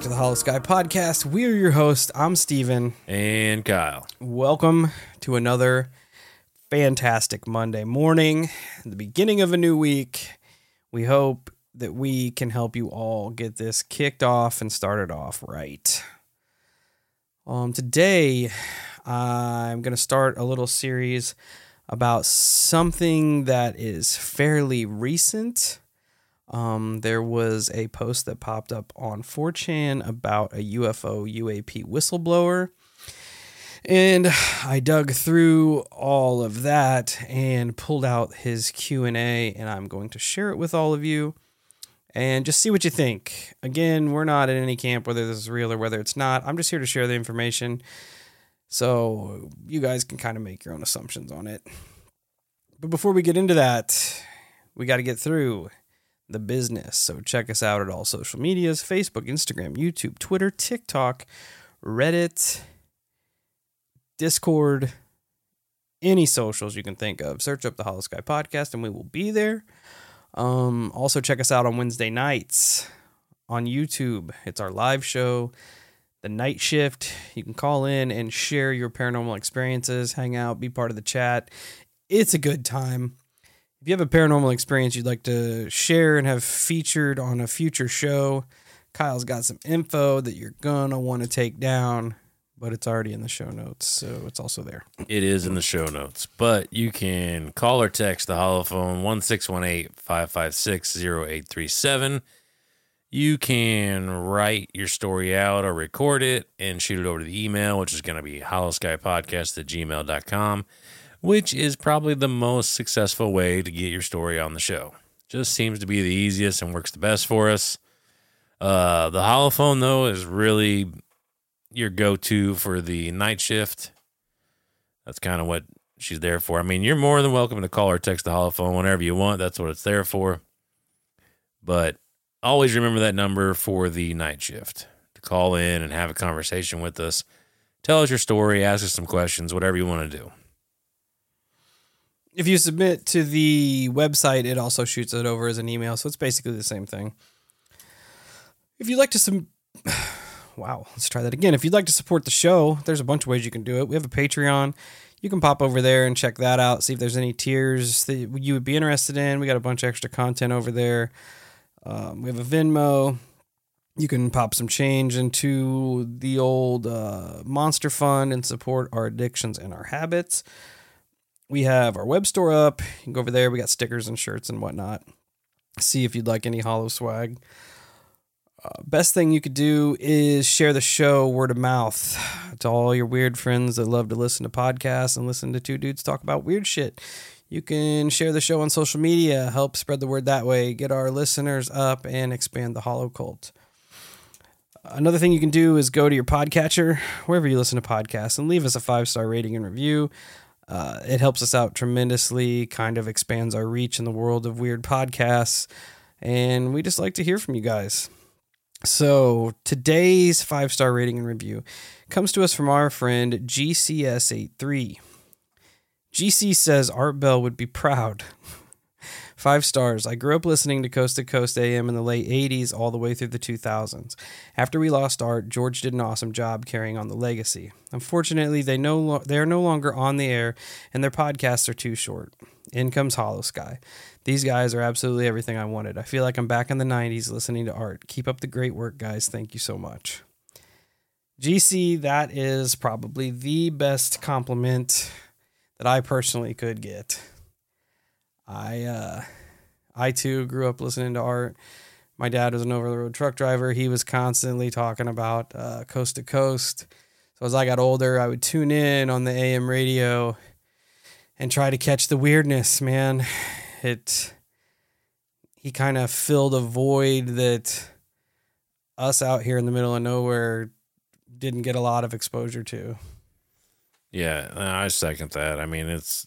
Back to the Holosky Podcast. We are your hosts. I'm Steven. And Kyle. Welcome to another fantastic Monday morning, the beginning of a new week. We hope that we can help you all get this kicked off and started off right. Um, today, I'm going to start a little series about something that is fairly recent. Um, there was a post that popped up on 4chan about a UFO UAP whistleblower. And I dug through all of that and pulled out his Q&A and I'm going to share it with all of you and just see what you think. Again, we're not in any camp whether this is real or whether it's not. I'm just here to share the information so you guys can kind of make your own assumptions on it. But before we get into that, we got to get through the business. So check us out at all social medias Facebook, Instagram, YouTube, Twitter, TikTok, Reddit, Discord, any socials you can think of. Search up the Holosky Podcast and we will be there. Um, also, check us out on Wednesday nights on YouTube. It's our live show, The Night Shift. You can call in and share your paranormal experiences, hang out, be part of the chat. It's a good time. If you have a paranormal experience you'd like to share and have featured on a future show, Kyle's got some info that you're going to want to take down but it's already in the show notes, so it's also there. It is in the show notes, but you can call or text the holophone 1618-556-0837. You can write your story out or record it and shoot it over to the email, which is going to be holoskypodcast at gmail.com, which is probably the most successful way to get your story on the show. Just seems to be the easiest and works the best for us. Uh, the holophone, though, is really your go to for the night shift. That's kind of what she's there for. I mean, you're more than welcome to call or text the holophone whenever you want. That's what it's there for. But always remember that number for the night shift to call in and have a conversation with us. Tell us your story, ask us some questions, whatever you want to do. If you submit to the website, it also shoots it over as an email. So it's basically the same thing. If you'd like to some wow, let's try that again. If you'd like to support the show, there's a bunch of ways you can do it. We have a Patreon. You can pop over there and check that out, see if there's any tiers that you would be interested in. We got a bunch of extra content over there. Um, we have a Venmo. You can pop some change into the old uh, Monster Fund and support our addictions and our habits. We have our web store up. You can go over there. We got stickers and shirts and whatnot. See if you'd like any hollow swag. Uh, best thing you could do is share the show word of mouth to all your weird friends that love to listen to podcasts and listen to two dudes talk about weird shit. You can share the show on social media, help spread the word that way, get our listeners up, and expand the hollow cult. Another thing you can do is go to your podcatcher, wherever you listen to podcasts, and leave us a five star rating and review. Uh, it helps us out tremendously, kind of expands our reach in the world of weird podcasts, and we just like to hear from you guys. So today's five star rating and review comes to us from our friend GCS83. GC says Art Bell would be proud. Five stars. I grew up listening to Coast to Coast AM in the late 80s all the way through the 2000s. After we lost Art, George did an awesome job carrying on the legacy. Unfortunately, they no lo- they are no longer on the air and their podcasts are too short. In comes Holosky. These guys are absolutely everything I wanted. I feel like I'm back in the 90s listening to art. Keep up the great work, guys. Thank you so much. GC, that is probably the best compliment that I personally could get. I uh I too grew up listening to art. My dad was an over the road truck driver. He was constantly talking about uh, coast to coast. So as I got older, I would tune in on the AM radio and try to catch the weirdness, man it he kind of filled a void that us out here in the middle of nowhere didn't get a lot of exposure to. Yeah, I second that. I mean, it's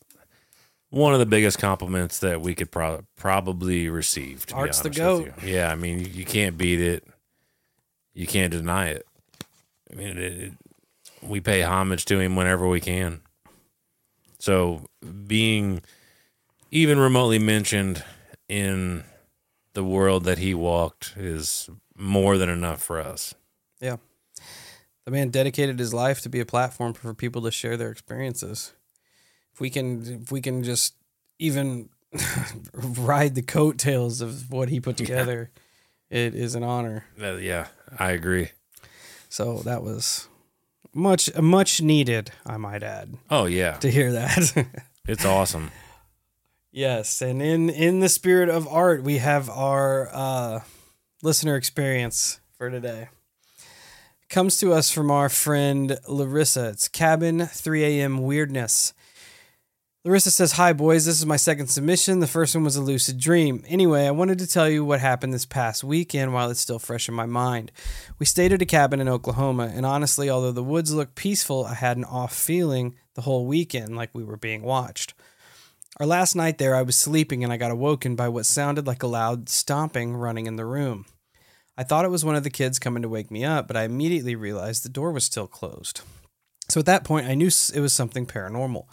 one of the biggest compliments that we could pro- probably receive. To Art's the goat. Yeah, I mean, you, you, can't beat it. You can't deny it. I mean, it, it, we pay homage to him whenever we can. So being even remotely mentioned in the world that he walked is more than enough for us. Yeah. The man dedicated his life to be a platform for people to share their experiences. If we can, if we can just even ride the coattails of what he put together, it is an honor. Uh, yeah, I agree. So that was much, much needed. I might add Oh yeah, to hear that. it's awesome. Yes, and in in the spirit of art, we have our uh, listener experience for today. Comes to us from our friend Larissa. It's cabin 3 a.m. weirdness. Larissa says, Hi, boys. This is my second submission. The first one was a lucid dream. Anyway, I wanted to tell you what happened this past weekend while it's still fresh in my mind. We stayed at a cabin in Oklahoma, and honestly, although the woods looked peaceful, I had an off feeling the whole weekend like we were being watched. Our last night there, I was sleeping and I got awoken by what sounded like a loud stomping running in the room. I thought it was one of the kids coming to wake me up, but I immediately realized the door was still closed. So at that point, I knew it was something paranormal.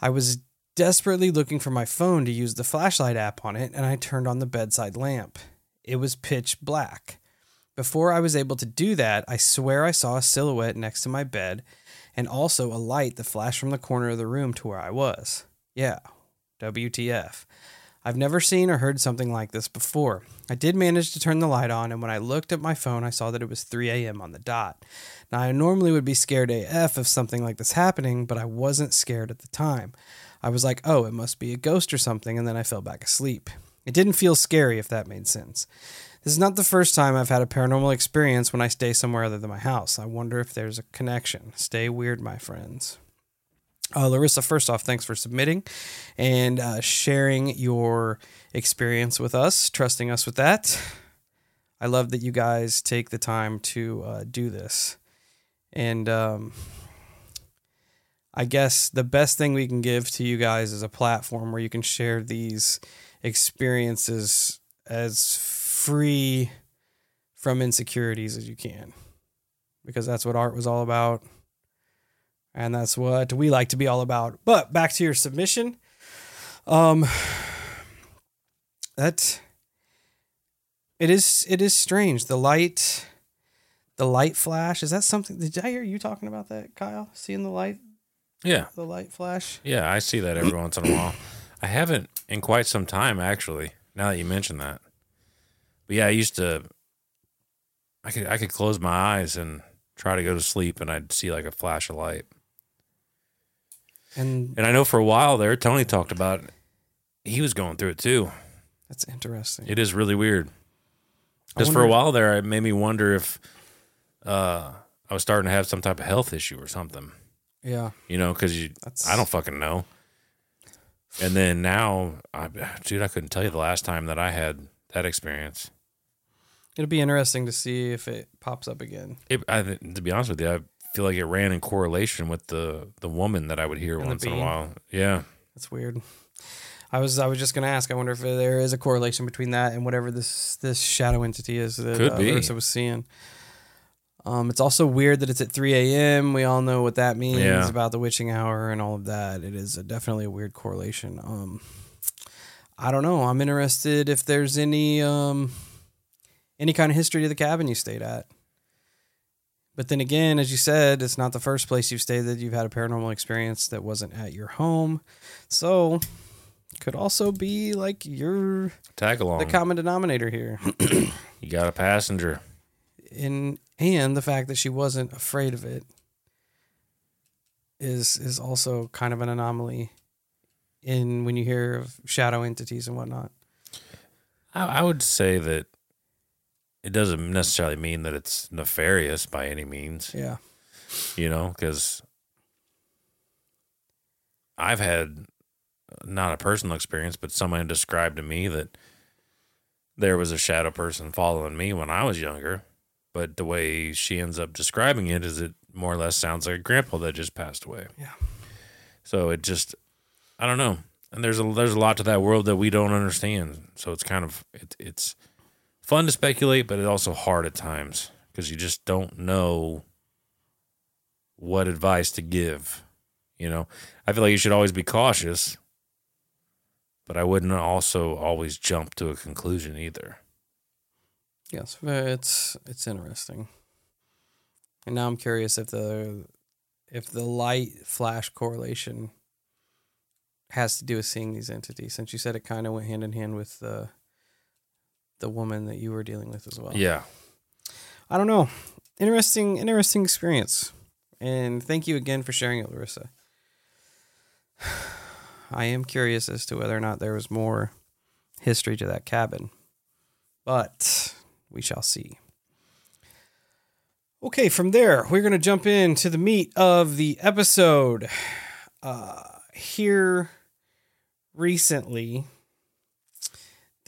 I was desperately looking for my phone to use the flashlight app on it, and I turned on the bedside lamp. It was pitch black. Before I was able to do that, I swear I saw a silhouette next to my bed and also a light that flashed from the corner of the room to where I was. Yeah, WTF. I've never seen or heard something like this before. I did manage to turn the light on, and when I looked at my phone, I saw that it was 3 a.m. on the dot. Now, I normally would be scared AF of something like this happening, but I wasn't scared at the time. I was like, oh, it must be a ghost or something, and then I fell back asleep. It didn't feel scary, if that made sense. This is not the first time I've had a paranormal experience when I stay somewhere other than my house. I wonder if there's a connection. Stay weird, my friends. Uh, Larissa, first off, thanks for submitting and uh, sharing your experience with us, trusting us with that. I love that you guys take the time to uh, do this. And um, I guess the best thing we can give to you guys is a platform where you can share these experiences as free from insecurities as you can, because that's what art was all about and that's what we like to be all about. But back to your submission. Um that it is it is strange. The light the light flash, is that something did I hear you talking about that, Kyle? Seeing the light Yeah, the light flash? yeah, I see that every once in a while. I haven't in quite some time, actually. Now that you mention that, but yeah, I used to. I could I could close my eyes and try to go to sleep, and I'd see like a flash of light. And And I know for a while there, Tony talked about he was going through it too. that's interesting. It is really weird. Because for a while there, it made me wonder if uh, I was starting to have some type of health issue or something. yeah. You know, because you, That's I don't fucking know. And then now, I, dude, I couldn't tell you the last time that I had that experience. it'll be interesting to see if it pops up again. It, I, to be honest with you, I feel like it ran in correlation with the the woman that I would hear And once in a while. Yeah, That's weird. I was I was just gonna ask. I wonder if there is a correlation between that and whatever this this shadow entity is that Could uh, be. Larissa was seeing. Um, it's also weird that it's at 3 a.m. We all know what that means Yeah. about the witching hour and all of that. It is a, definitely a weird correlation. Um, I don't know. I'm interested if there's any um, any kind of history to the cabin you stayed at. But then again, as you said, it's not the first place you've stayed that you've had a paranormal experience that wasn't at your home. So could also be like you're tag along. the common denominator here. you got a passenger. and and the fact that she wasn't afraid of it is is also kind of an anomaly in when you hear of shadow entities and whatnot. I, I would say that it doesn't necessarily mean that it's nefarious by any means. Yeah. you know, because I've had not a personal experience, but someone described to me that there was a shadow person following me when I was younger. But the way she ends up describing it is it more or less sounds like a grandpa that just passed away. Yeah. So it just, I don't know. And there's a there's a lot to that world that we don't understand. So it's kind of it, it's fun to speculate, but it's also hard at times because you just don't know what advice to give. You know, I feel like you should always be cautious, but I wouldn't also always jump to a conclusion either. Yes, it's it's interesting. And now I'm curious if the if the light flash correlation has to do with seeing these entities, since you said it kind of went hand in hand with the the woman that you were dealing with as well. Yeah. I don't know. Interesting, interesting experience. And thank you again for sharing it, Larissa. I am curious as to whether or not there was more history to that cabin, but we shall see. Okay, from there, we're going to jump into the meat of the episode. Uh, here recently,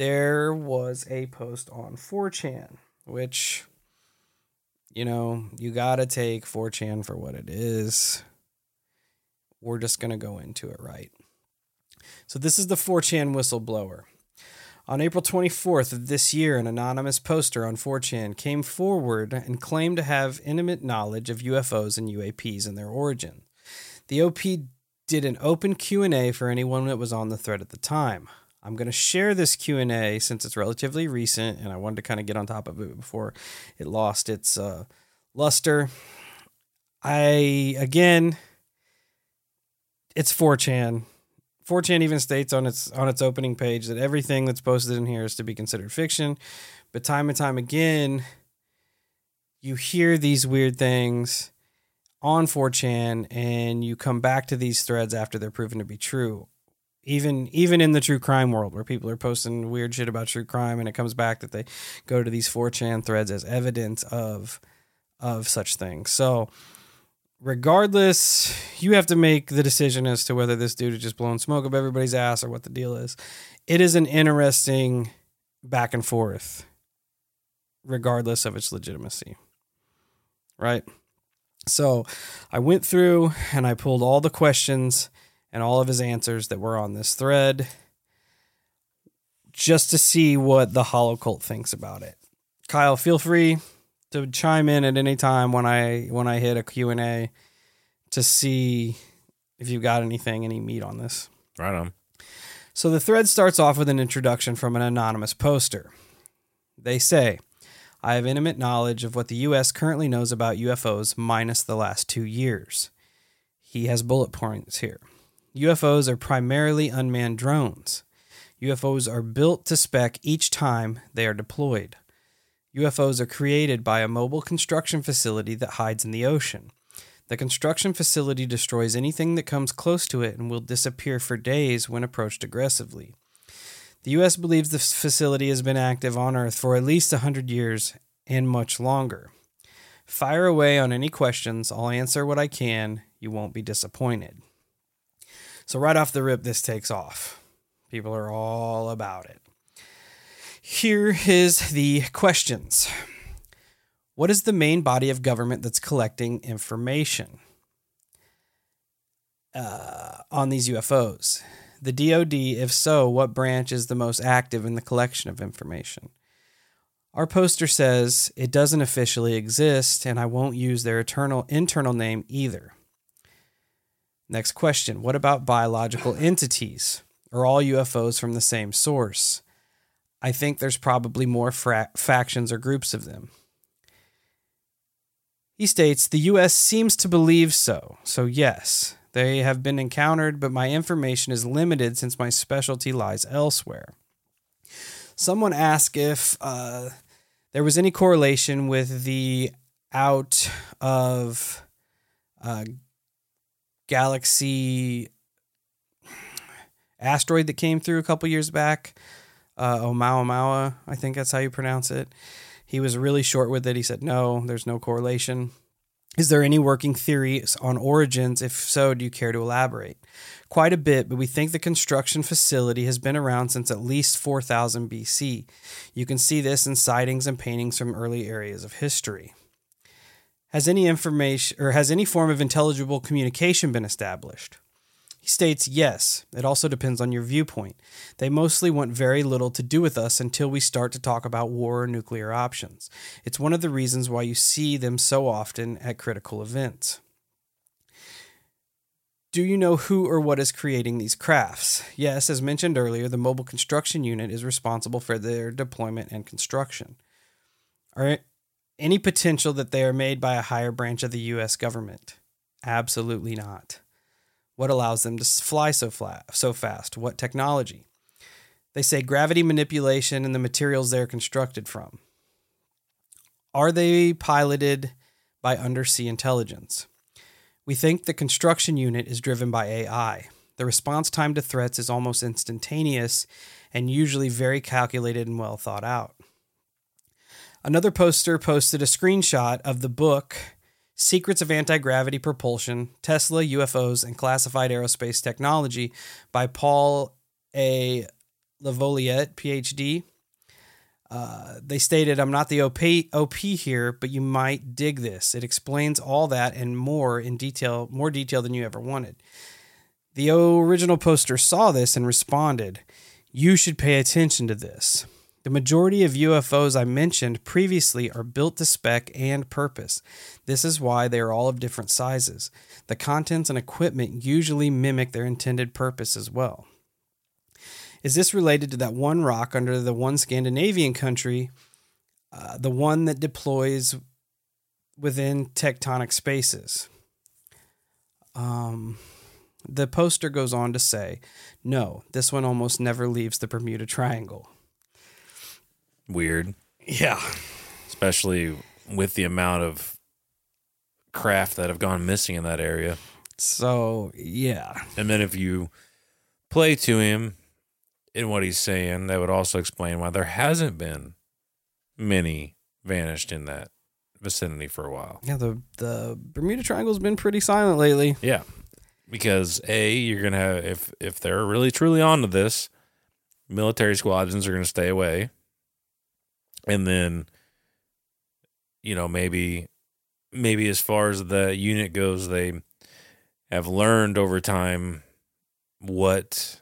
there was a post on 4chan, which, you know, you got to take 4chan for what it is. We're just going to go into it right. So, this is the 4chan whistleblower. On April 24th of this year, an anonymous poster on 4chan came forward and claimed to have intimate knowledge of UFOs and UAPs and their origin. The OP did an open Q&A for anyone that was on the thread at the time. I'm going to share this Q&A since it's relatively recent and I wanted to kind of get on top of it before it lost its uh, luster. I again it's 4chan. 4chan even states on its on its opening page that everything that's posted in here is to be considered fiction, but time and time again you hear these weird things on 4chan and you come back to these threads after they're proven to be true even even in the true crime world where people are posting weird shit about true crime and it comes back that they go to these 4chan threads as evidence of of such things. So regardless, you have to make the decision as to whether this dude is just blowing smoke up everybody's ass or what the deal is. It is an interesting back and forth regardless of its legitimacy. Right? So, I went through and I pulled all the questions and all of his answers that were on this thread just to see what the Hollow Cult thinks about it. Kyle, feel free to chime in at any time when I when I hit a Q&A to see if you've got anything any meat on this. Right on. So the thread starts off with an introduction from an anonymous poster. They say, I have intimate knowledge of what the US currently knows about UFOs minus the last 2 years. He has bullet points here. UFOs are primarily unmanned drones. UFOs are built to spec each time they are deployed. UFOs are created by a mobile construction facility that hides in the ocean. The construction facility destroys anything that comes close to it and will disappear for days when approached aggressively. The U.S. believes this facility has been active on Earth for at least 100 years and much longer. Fire away on any questions. I'll answer what I can. You won't be disappointed. So, right off the rip, this takes off. People are all about it. Here is the questions What is the main body of government that's collecting information uh, on these UFOs? The DoD, if so, what branch is the most active in the collection of information? Our poster says it doesn't officially exist, and I won't use their eternal internal name either. Next question What about biological entities? Are all UFOs from the same source? I think there's probably more fra- factions or groups of them. He states the US seems to believe so, so yes, they have been encountered, but my information is limited since my specialty lies elsewhere. Someone asked if uh, there was any correlation with the out of uh, galaxy asteroid that came through a couple years back. Uh, Oumuamua, I think that's how you pronounce it. He was really short with it. He said, no, there's no correlation. Is there any working theories on origins? If so, do you care to elaborate? Quite a bit, but we think the construction facility has been around since at least 4000 BC. You can see this in sightings and paintings from early areas of history. Has any information or has any form of intelligible communication been established? He states, yes, it also depends on your viewpoint. They mostly want very little to do with us until we start to talk about war or nuclear options. It's one of the reasons why you see them so often at critical events. Do you know who or what is creating these crafts? Yes, as mentioned earlier, the Mobile Construction Unit is responsible for their deployment and construction. Are Any potential that they are made by a higher branch of the US government? Absolutely not. What allows them to fly so flat, so fast? What technology? They say gravity manipulation and the materials they're constructed from. Are they piloted by undersea intelligence? We think the construction unit is driven by AI. The response time to threats is almost instantaneous and usually very calculated and well thought out. Another poster posted a screenshot of the book Secrets of Anti Gravity Propulsion Tesla, UFOs, and Classified Aerospace Technology by Paul A. LaViolette, PhD. Uh, they stated, I'm not the OP, OP here, but you might dig this. It explains all that and more in detail, more detail than you ever wanted. The original poster saw this and responded, You should pay attention to this. The majority of UFOs I mentioned previously are built to spec and purpose. This is why they are all of different sizes. The contents and equipment usually mimic their intended purpose as well. Is this related to that one rock under the one Scandinavian country, uh, the one that deploys within tectonic spaces? Um, the poster goes on to say, no, this one almost never leaves the Bermuda Triangle. Weird. Yeah. Especially with the amount of craft that have gone missing in that area. So, yeah. And then if you play to him in what he's saying, that would also explain why there hasn't been many vanished in that vicinity for a while. Yeah, the the Bermuda Triangle's been pretty silent lately. Yeah. Because A, you're gonna have if if they're really truly onto this, military squadrons are gonna stay away. And then you know, maybe maybe as far as the unit goes, they have learned over time what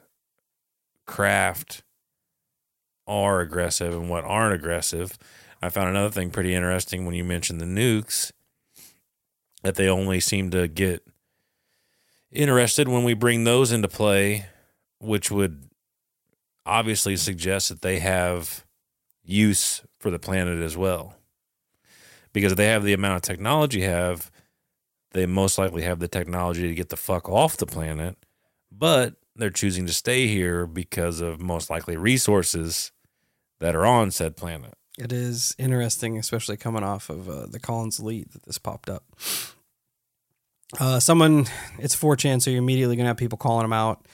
craft are aggressive and what aren't aggressive. I found another thing pretty interesting when you mentioned the nukes that they only seem to get interested when we bring those into play, which would obviously suggest that they have use for the planet as well. Because if they have the amount of technology have, they most likely have the technology to get the fuck off the planet. But they're choosing to stay here because of most likely resources that are on said planet. It is interesting, especially coming off of uh, the Collins Elite that this popped up. Uh, someone, it's 4chan, so you're immediately going to have people calling them out,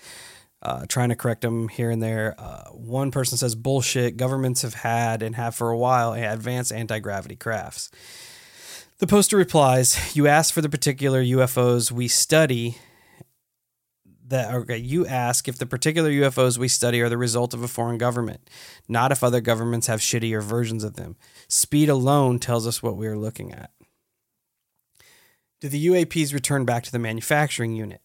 uh, trying to correct them here and there. Uh, one person says, bullshit, governments have had and have for a while advanced anti gravity crafts. The poster replies, You ask for the particular UFOs we study that okay, you ask if the particular UFOs we study are the result of a foreign government, not if other governments have shittier versions of them. Speed alone tells us what we are looking at. Do the UAPs return back to the manufacturing unit?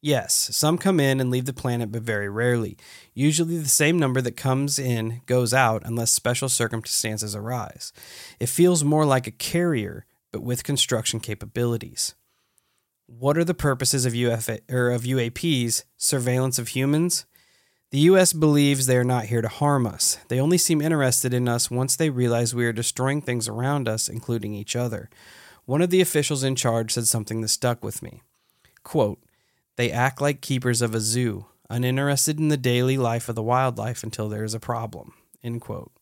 Yes, some come in and leave the planet, but very rarely. Usually, the same number that comes in goes out unless special circumstances arise. It feels more like a carrier, but with construction capabilities. What are the purposes of, UFA, or of UAPs? Surveillance of humans? The US believes they are not here to harm us. They only seem interested in us once they realize we are destroying things around us, including each other. One of the officials in charge said something that stuck with me. Quote, they act like keepers of a zoo, uninterested in the daily life of the wildlife until there is a problem. End quote.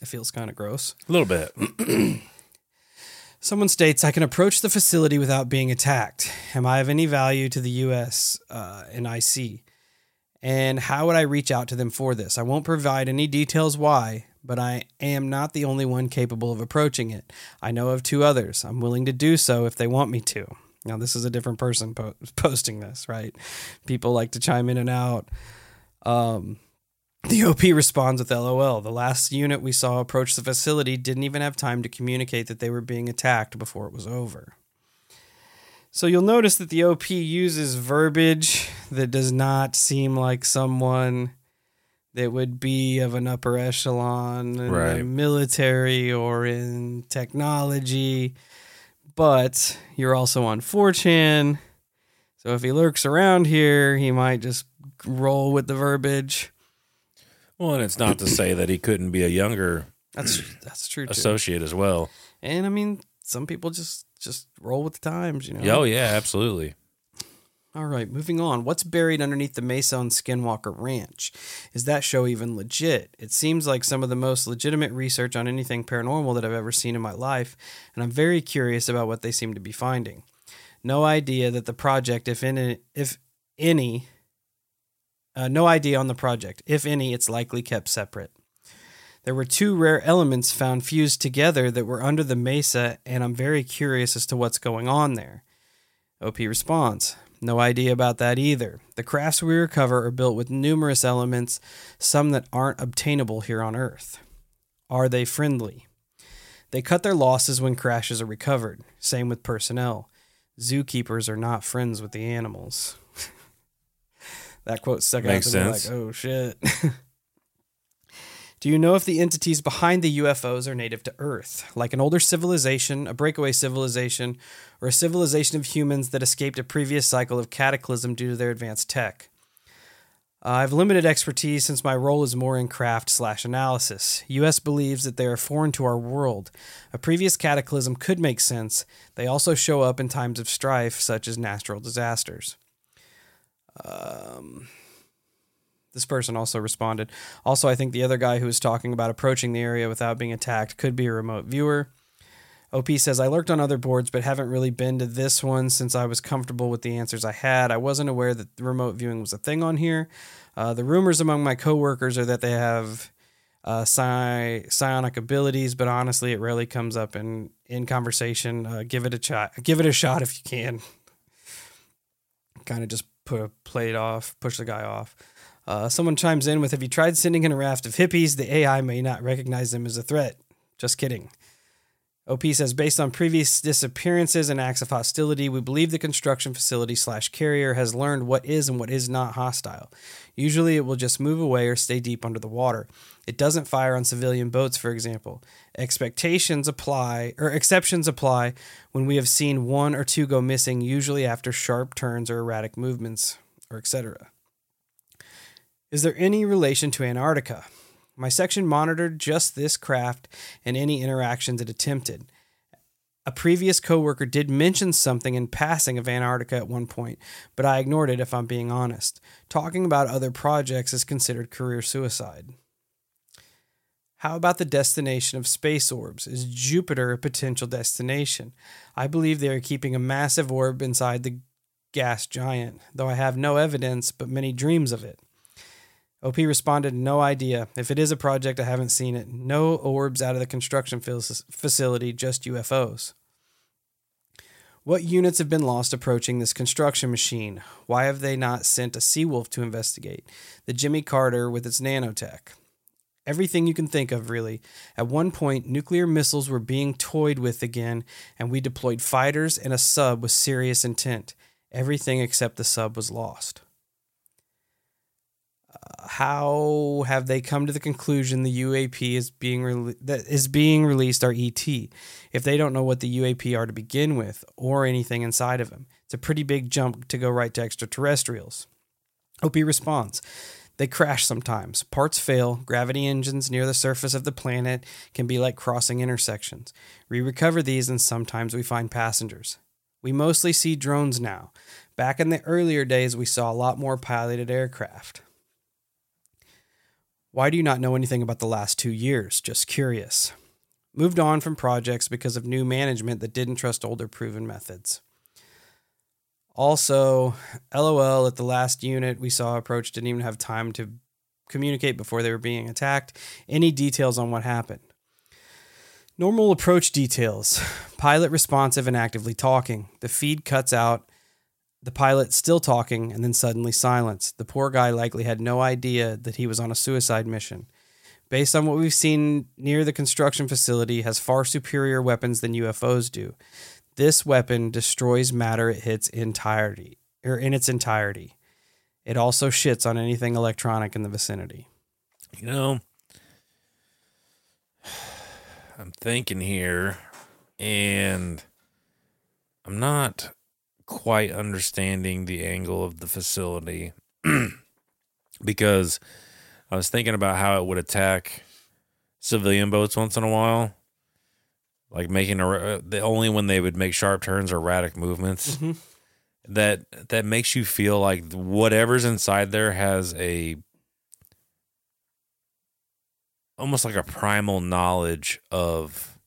It feels kind of gross. A little bit. Someone states, I can approach the facility without being attacked. Am I of any value to the U.S. Uh, and IC? And how would I reach out to them for this? I won't provide any details why, but I am not the only one capable of approaching it. I know of two others. I'm willing to do so if they want me to. Now, this is a different person po- posting this, right? People like to chime in and out. Um, the OP responds with LOL. The last unit we saw approach the facility didn't even have time to communicate that they were being attacked before it was over. So you'll notice that the OP uses verbiage that does not seem like someone that would be of an upper echelon in Right. the military or in technology. But you're also on 4chan. So if he lurks around here, he might just roll with the verbiage. Well, and it's not to say that he couldn't be a younger That's that's true too. associate as well. and I mean, some people just just roll with the times, you know. Oh yeah, absolutely. All right, moving on. What's buried underneath the Mesa on Skinwalker Ranch? Is that show even legit? It seems like some of the most legitimate research on anything paranormal that I've ever seen in my life, and I'm very curious about what they seem to be finding. No idea that the project, if any, if any, uh, no idea on the project. If any, it's likely kept separate. There were two rare elements found fused together that were under the mesa, and I'm very curious as to what's going on there. OP responds No idea about that either. The crafts we recover are built with numerous elements, some that aren't obtainable here on Earth. Are they friendly? They cut their losses when crashes are recovered. Same with personnel. Zookeepers are not friends with the animals. that quote stuck Makes out to me like, oh shit. Do you know if the entities behind the UFOs are native to Earth, like an older civilization, a breakaway civilization, or a civilization of humans that escaped a previous cycle of cataclysm due to their advanced tech? Uh, I have limited expertise since my role is more in craft slash analysis. US believes that they are foreign to our world. A previous cataclysm could make sense. They also show up in times of strife, such as natural disasters. Um, this person also responded. Also, I think the other guy who was talking about approaching the area without being attacked could be a remote viewer. OP says, I lurked on other boards, but haven't really been to this one since I was comfortable with the answers I had. I wasn't aware that remote viewing was a thing on here. Uh, the rumors among my coworkers are that they have uh, psi- psionic abilities, but honestly, it rarely comes up in, in conversation. Uh, give it a shot. Give it a shot if you can. kind of just put play it off, push the guy off. Uh, someone chimes in with, "Have you tried sending in a raft of hippies? The AI may not recognize them as a threat." Just kidding. OP says, based on previous disappearances and acts of hostility, we believe the construction facility slash carrier has learned what is and what is not hostile. Usually, it will just move away or stay deep under the water. It doesn't fire on civilian boats, for example. Expectations apply, or exceptions apply when we have seen one or two go missing, usually after sharp turns or erratic movements, or etc. Is there any relation to Antarctica? My section monitored just this craft and any interactions it attempted. A previous coworker did mention something in passing of Antarctica at one point, but I ignored it if I'm being honest. Talking about other projects is considered career suicide. How about the destination of space orbs? Is Jupiter a potential destination? I believe they are keeping a massive orb inside the gas giant, though I have no evidence but many dreams of it. OP responded, No idea. If it is a project, I haven't seen it. No orbs out of the construction facility, just UFOs. What units have been lost approaching this construction machine? Why have they not sent a Seawolf to investigate? The Jimmy Carter with its nanotech. Everything you can think of, really. At one point, nuclear missiles were being toyed with again, and we deployed fighters and a sub with serious intent. Everything except the sub was lost how have they come to the conclusion the UAP is being rele- that is being released are ET? If they don't know what the UAP are to begin with or anything inside of them, it's a pretty big jump to go right to extraterrestrials. OP responds. They crash sometimes. Parts fail. Gravity engines near the surface of the planet can be like crossing intersections. We recover these and sometimes we find passengers. We mostly see drones now. Back in the earlier days, we saw a lot more piloted aircraft. Why do you not know anything about the last two years? Just curious. Moved on from projects because of new management that didn't trust older proven methods. Also, LOL at the last unit we saw approach didn't even have time to communicate before they were being attacked. Any details on what happened? Normal approach details pilot responsive and actively talking. The feed cuts out the pilot still talking and then suddenly silence. The poor guy likely had no idea that he was on a suicide mission. Based on what we've seen near the construction facility has far superior weapons than UFOs do. This weapon destroys matter it hits entirety or in its entirety. It also shits on anything electronic in the vicinity. You know, I'm thinking here, and I'm not quite understanding the angle of the facility because I was thinking about how it would attack civilian boats once in a while, like making a the only when they would make sharp turns or erratic movements. Mhm. That that makes you feel like whatever's inside there has a almost like a primal knowledge of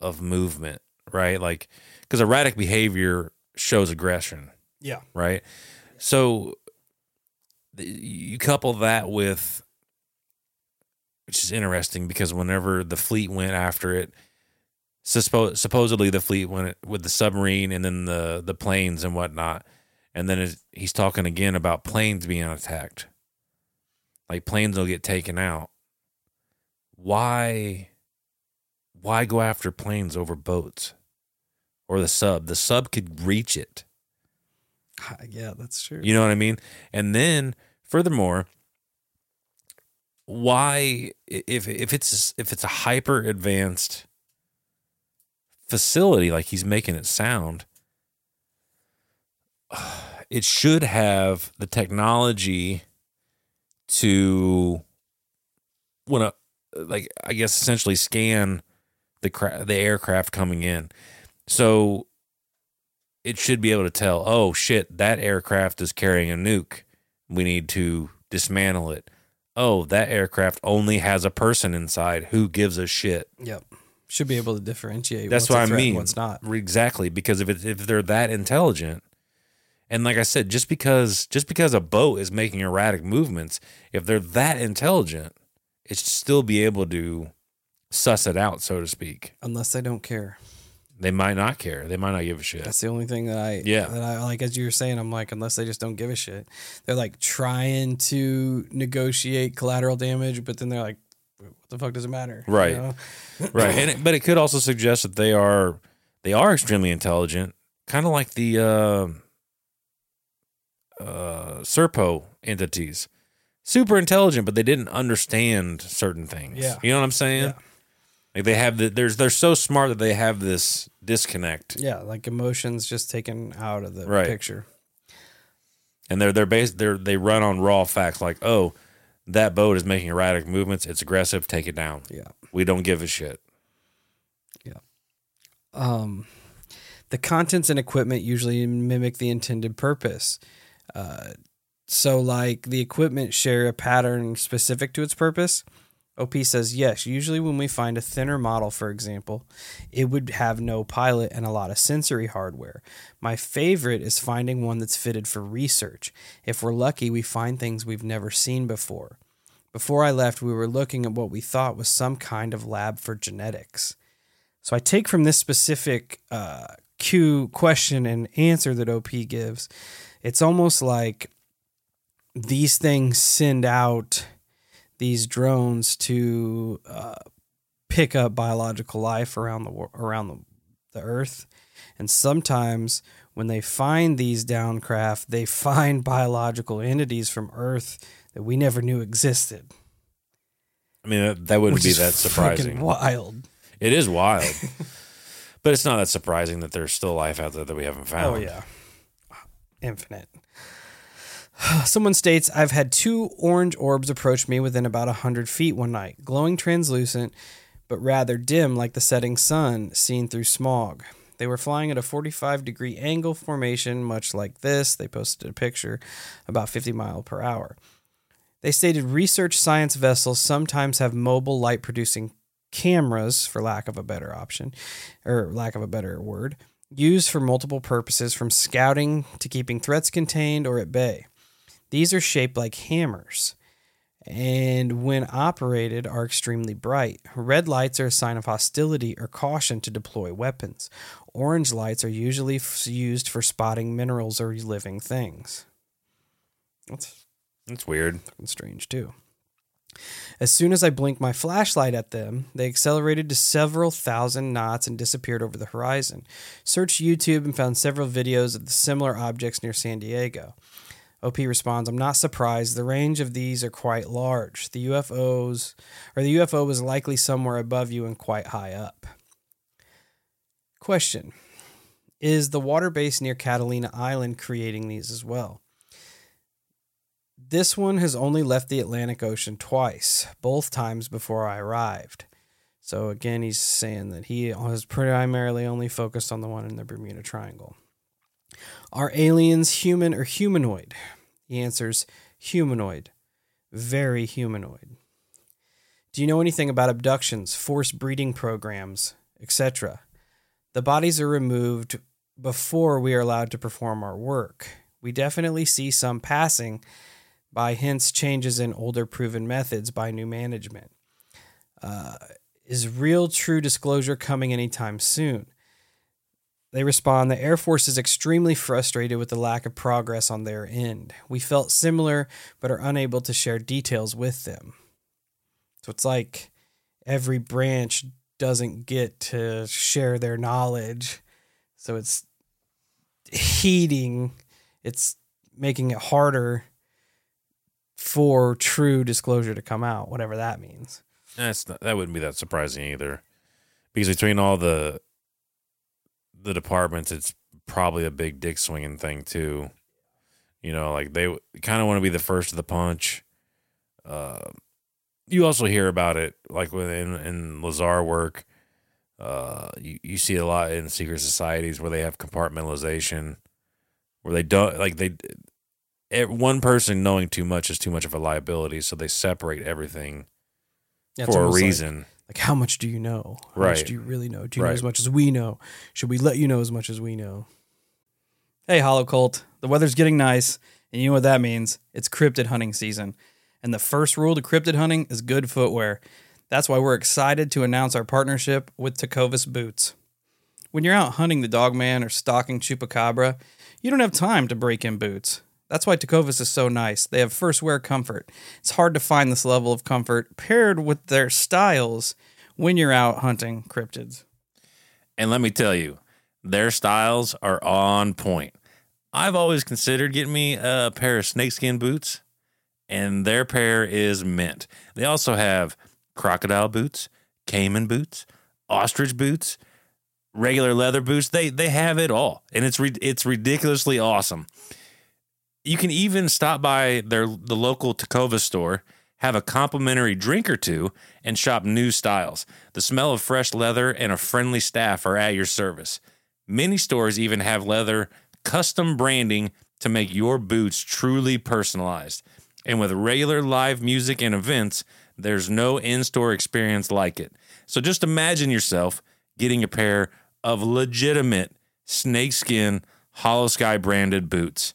of movement, right? Like because erratic behavior shows aggression Yeah. right? So th- you couple that with, which is interesting because whenever the fleet went after it, suspo- supposedly the fleet went with the submarine and then the the planes and whatnot, and then he's talking again about planes being attacked, like planes will get taken out. Why? Why go after planes over boats? Or the sub. The sub could reach it. Yeah, that's true. You know what I mean? And then furthermore, why if if it's if it's a hyper advanced facility like he's making it sound, it should have the technology to when a like I guess essentially scan the cra- the aircraft coming in. So it should be able to tell, oh shit, that aircraft is carrying a nuke. We need to dismantle it. Oh, that aircraft only has a person inside. Who gives a shit? Yep. Should be able to differentiate. That's what's what I mean. What's not? Exactly, because if it, if they're that intelligent, and like I said, just because just because a boat is making erratic movements, if they're that intelligent, it should still be able to suss it out, so to speak. Unless they don't care. They might not care. They might not give a shit. That's the only thing that I Yeah. that I like as you were saying, I'm like, unless they just don't give a shit. They're like trying to negotiate collateral damage, but then they're like, what the fuck does it matter? You Right. know? right and it, but it could also suggest that they are they are extremely intelligent kind of like the uh uh serpo entities super intelligent but they didn't understand certain things Yeah. you know what i'm saying Yeah. Like they have the there's they're so smart that they have this disconnect Yeah, like emotions just taken out of the Right. picture. and they're they're based they're they run on raw facts like oh that boat is making erratic movements it's aggressive take it down Yeah. we don't give a shit Yeah. Um, the contents and equipment usually mimic the intended purpose. Uh, so, like the equipment share a pattern specific to its purpose. OP says yes. Usually, when we find a thinner model, for example, it would have no pilot and a lot of sensory hardware. My favorite is finding one that's fitted for research. If we're lucky, we find things we've never seen before. Before I left, we were looking at what we thought was some kind of lab for genetics. So I take from this specific uh, Q question and answer that OP gives, it's almost like these things send out these drones to uh, pick up biological life around the around the, the Earth, and sometimes when they find these downcraft, they find biological entities from Earth that we never knew existed. i mean that, that wouldn't be that surprising Wild. It is wild. but it's not that surprising that there's still life out there that we haven't found. Oh yeah, infinite. Someone states, I've had two orange orbs approach me within about a hundred feet one night, glowing translucent, but rather dim like the setting sun seen through smog. They were flying at a 45 degree angle formation, much like this. They posted a picture about 50 mile per hour. They stated research science vessels sometimes have mobile light producing cameras, for lack of a better option, or lack of a better word, used for multiple purposes from scouting to keeping threats contained or at bay. These are shaped like hammers and when operated are extremely bright. Red lights are a sign of hostility or caution to deploy weapons. Orange lights are usually f- used for spotting minerals or living things. That's It's weird. fucking strange too. As soon as I blinked my flashlight at them, they accelerated to several thousand knots and disappeared over the horizon. Searched YouTube and found several videos of the similar objects near San Diego. OP responds, I'm not surprised. The range of these are quite large. The UFOs, or the UFO was likely somewhere above you and quite high up. Question Is the water base near Catalina Island creating these as well? This one has only left the Atlantic Ocean twice, both times before I arrived. So again, he's saying that he has primarily only focused on the one in the Bermuda Triangle. Are aliens human or humanoid? He answers humanoid, very humanoid. Do you know anything about abductions, forced breeding programs, etc.? The bodies are removed before we are allowed to perform our work. We definitely see some passing by hence changes in older proven methods by new management. Uh, is real true disclosure coming anytime soon? They respond The Air Force is extremely frustrated with the lack of progress on their end. We felt similar, but are unable to share details with them. So it's like every branch doesn't get to share their knowledge. So it's heating, it's making it harder for true disclosure to come out, whatever that means. That's not, that wouldn't be that surprising either, because between all the the departments, it's probably a big dick swinging thing too. You know, like they kind of want to be the first of the punch. Uh, you also hear about it like within in Lazar work. Uh, you, you see a lot in secret societies where they have compartmentalization, where they don't like they one person knowing too much is too much of a liability, so they separate everything Yeah, for a almost like- reason. Like, how much do you know? How Right. much do you really know? Do you know as much as we know? Should we let you know as much as we know? Hey, Hollow Cult. The weather's getting nice, and you know what that means? It's cryptid hunting season. And the first rule to cryptid hunting is good footwear. That's why we're excited to announce our partnership with Tecovas Boots. When you're out hunting the dogman or stalking chupacabra, you don't have time to break in boots. That's why Tecovas is so nice. They have first wear comfort. It's hard to find this level of comfort paired with their styles when you're out hunting cryptids. And let me tell you, their styles are on point. I've always considered getting me a pair of snakeskin boots, and their pair is mint. They also have crocodile boots, caiman boots, ostrich boots, regular leather boots. They they have it all, and it's re- it's ridiculously awesome. You can even stop by their the local Tecovas store, have a complimentary drink or two, and shop new styles. The smell of fresh leather and a friendly staff are at your service. Many stores even have leather custom branding to make your boots truly personalized. And with regular live music and events, there's no in store experience like it. So just imagine yourself getting a pair of legitimate snakeskin Holosky branded boots.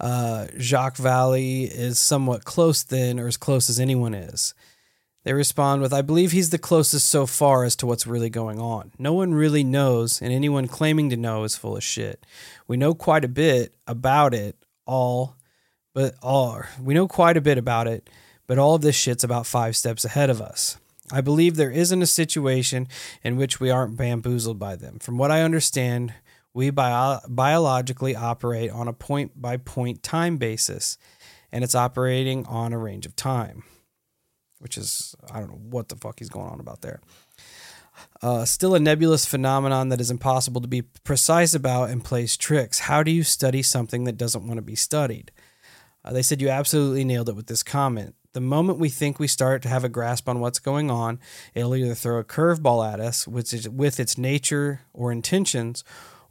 uh, Jacques Vallée is somewhat close then, or as close as anyone is. They respond with, I believe he's the closest so far as to what's really going on. No one really knows, and anyone claiming to know is full of shit. We know quite a bit about it all, but all we know quite a bit about it, but all of this shit's about five steps ahead of us. I believe there isn't a situation in which we aren't bamboozled by them. From what I understand, we bio- biologically operate on a point by point time basis, and it's operating on a range of time which is I don't know what the fuck he's going on about there. Uh, still a nebulous phenomenon that is impossible to be precise about and plays tricks. How do you study something that doesn't want to be studied? Uh, they said you absolutely nailed it with this comment. The moment we think we start to have a grasp on what's going on, it'll either throw a curveball at us, which is with its nature or intentions,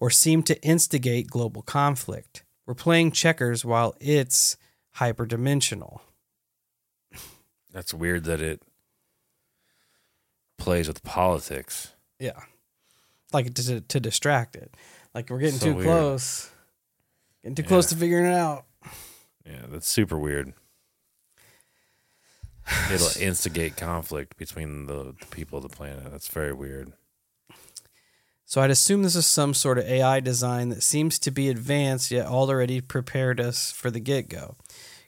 or seem to instigate global conflict. We're playing checkers while it's hyperdimensional. That's weird that it plays with politics. Yeah. Like to, to distract it. Like we're getting So too weird. close. Getting too close to figuring it out. Yeah, that's super weird. It'll instigate conflict between the, the people of the planet. That's very weird. So I'd assume this is some sort of AI design that seems to be advanced yet already prepared us for the get go.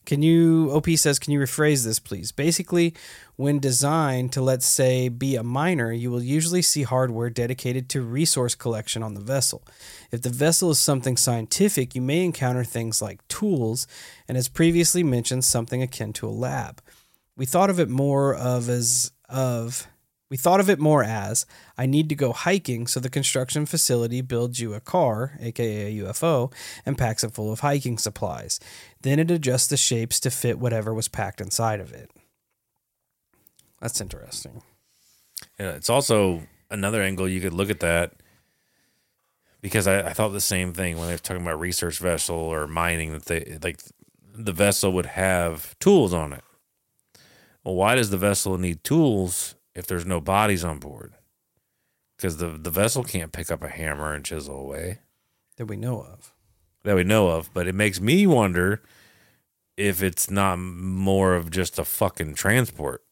Can you, OP says, can you rephrase this, please? Basically, when designed to, let's say, be a miner, you will usually see hardware dedicated to resource collection on the vessel. If the vessel is something scientific, you may encounter things like tools, and as previously mentioned, something akin to a lab. We thought of it more of as of we thought of it more as I need to go hiking, so the construction facility builds you a car, aka a UFO, and packs it full of hiking supplies. Then it adjusts the shapes to fit whatever was packed inside of it. That's interesting. Yeah, it's also another angle you could look at that because I, I thought the same thing when they were talking about research vessel or mining that they like the vessel would have tools on it. Well, why does the vessel need tools if there's no bodies on board? Because the the vessel can't pick up a hammer and chisel away That we know of. that we know of. But it makes me wonder if it's not more of just a fucking transport.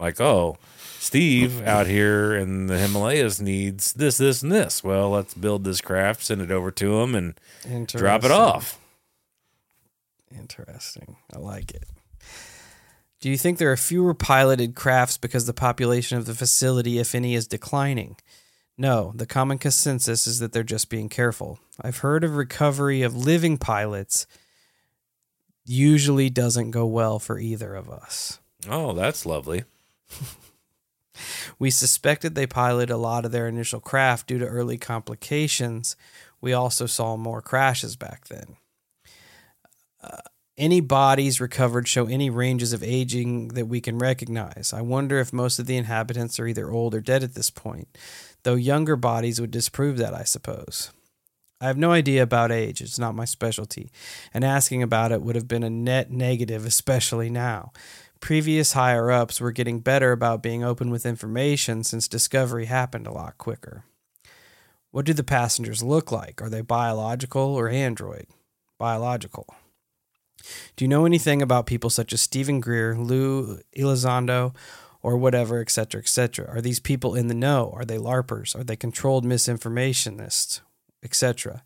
Like, oh, Steve out here in the Himalayas needs this, this, and this. Well, let's build this craft, send it over to him, and drop it off. Interesting. I like it. Do you think there are fewer piloted crafts because the population of the facility, if any, is declining? No, the common consensus is that they're just being careful. I've heard of recovery of living pilots usually doesn't go well for either of us. Oh, that's lovely. We suspected they piloted a lot of their initial craft due to early complications. We also saw more crashes back then. Uh, any bodies recovered show any ranges of aging that we can recognize. I wonder if most of the inhabitants are either old or dead at this point, though younger bodies would disprove that, I suppose. I have no idea about age, it's not my specialty, and asking about it would have been a net negative, especially now previous higher ups were getting better about being open with information since discovery happened a lot quicker. What do the passengers look like? Are they biological or android? Biological. Do you know anything about people such as Steven Greer, Lou Elizondo, or whatever, etc., etc.? Are these people in the know? Are they LARPers? Are they controlled misinformationists, etc.?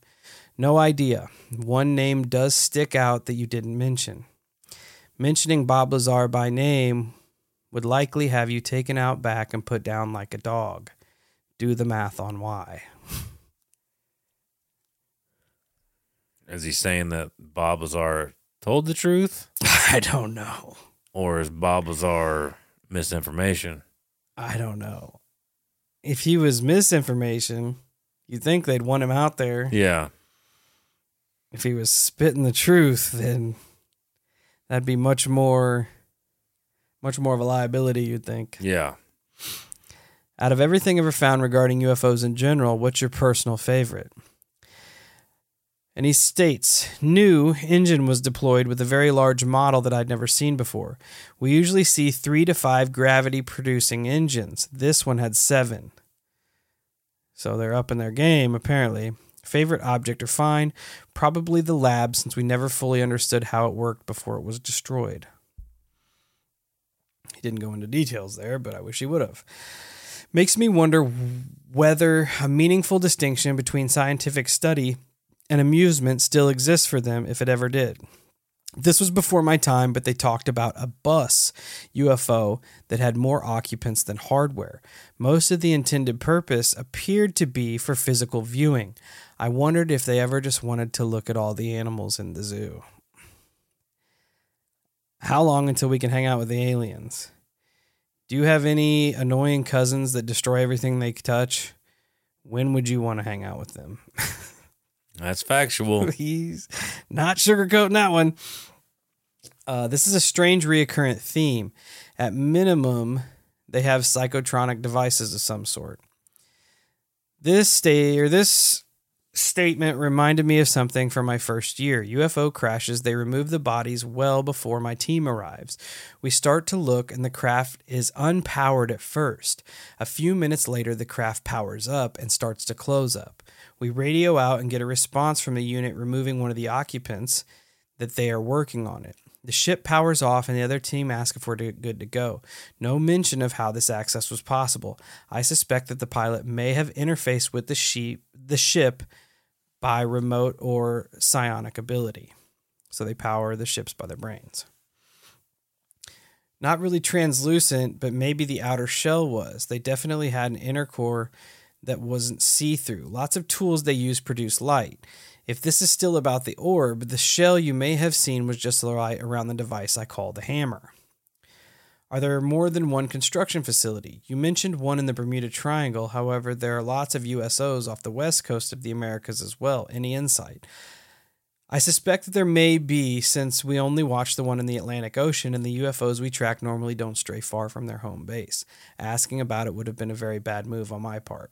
No idea. One name does stick out that you didn't mention. Mentioning Bob Lazar by name would likely have you taken out back and put down like a dog. Do the math on why. Is he saying that Bob Lazar told the truth, I don't know. or is Bob Lazar misinformation? I don't know. If he was misinformation, you'd think they'd want him out there. Yeah, If he was spitting the truth, then that'd be much more much more of a liability, you'd think. yeah. Out of everything ever found regarding UFOs in general, what's your personal favorite? And he states, new engine was deployed with a very large model that I'd never seen before. We usually see three to five gravity producing engines. This one had seven. So they're up in their game, apparently. Favorite object or find? Probably the lab, since we never fully understood how it worked before it was destroyed. He didn't go into details there, but I wish he would have makes me wonder whether a meaningful distinction between scientific study and amusement still exists for them if it ever did. This was before my time, but they talked about a bus UFO that had more occupants than hardware. Most of the intended purpose appeared to be for physical viewing. I wondered if they ever just wanted to look at all the animals in the zoo. How long until we can hang out with the aliens? Do you have any annoying cousins that destroy everything they touch? When would you want to hang out with them? That's factual. He's not sugarcoating that one. Uh, this is a strange reoccurrent theme. At minimum, they have psychotronic devices of some sort. This stay or this statement reminded me of something from my first year. UFO crashes, they remove the bodies well before my team arrives. We start to look, and the craft is unpowered at first. A few minutes later, the craft powers up and starts to close up. We radio out and get a response from the unit removing one of the occupants that they are working on it. The ship powers off, and the other team asks if we're good to go. No mention of how this access was possible. I suspect that the pilot may have interfaced with the sheep, the ship by remote or psionic ability. So they power the ships by their brains. Not really translucent, but maybe the outer shell was. They definitely had an inner core that wasn't see through. Lots of tools they use produce light. If this is still about the orb, the shell you may have seen was just the light around the device I call the hammer. Are there more than one construction facility? You mentioned one in the Bermuda Triangle, however, there are lots of USOs off the west coast of the Americas as well. Any insight? I suspect that there may be, since we only watch the one in the Atlantic Ocean, and the UFOs we track normally don't stray far from their home base. Asking about it would have been a very bad move on my part.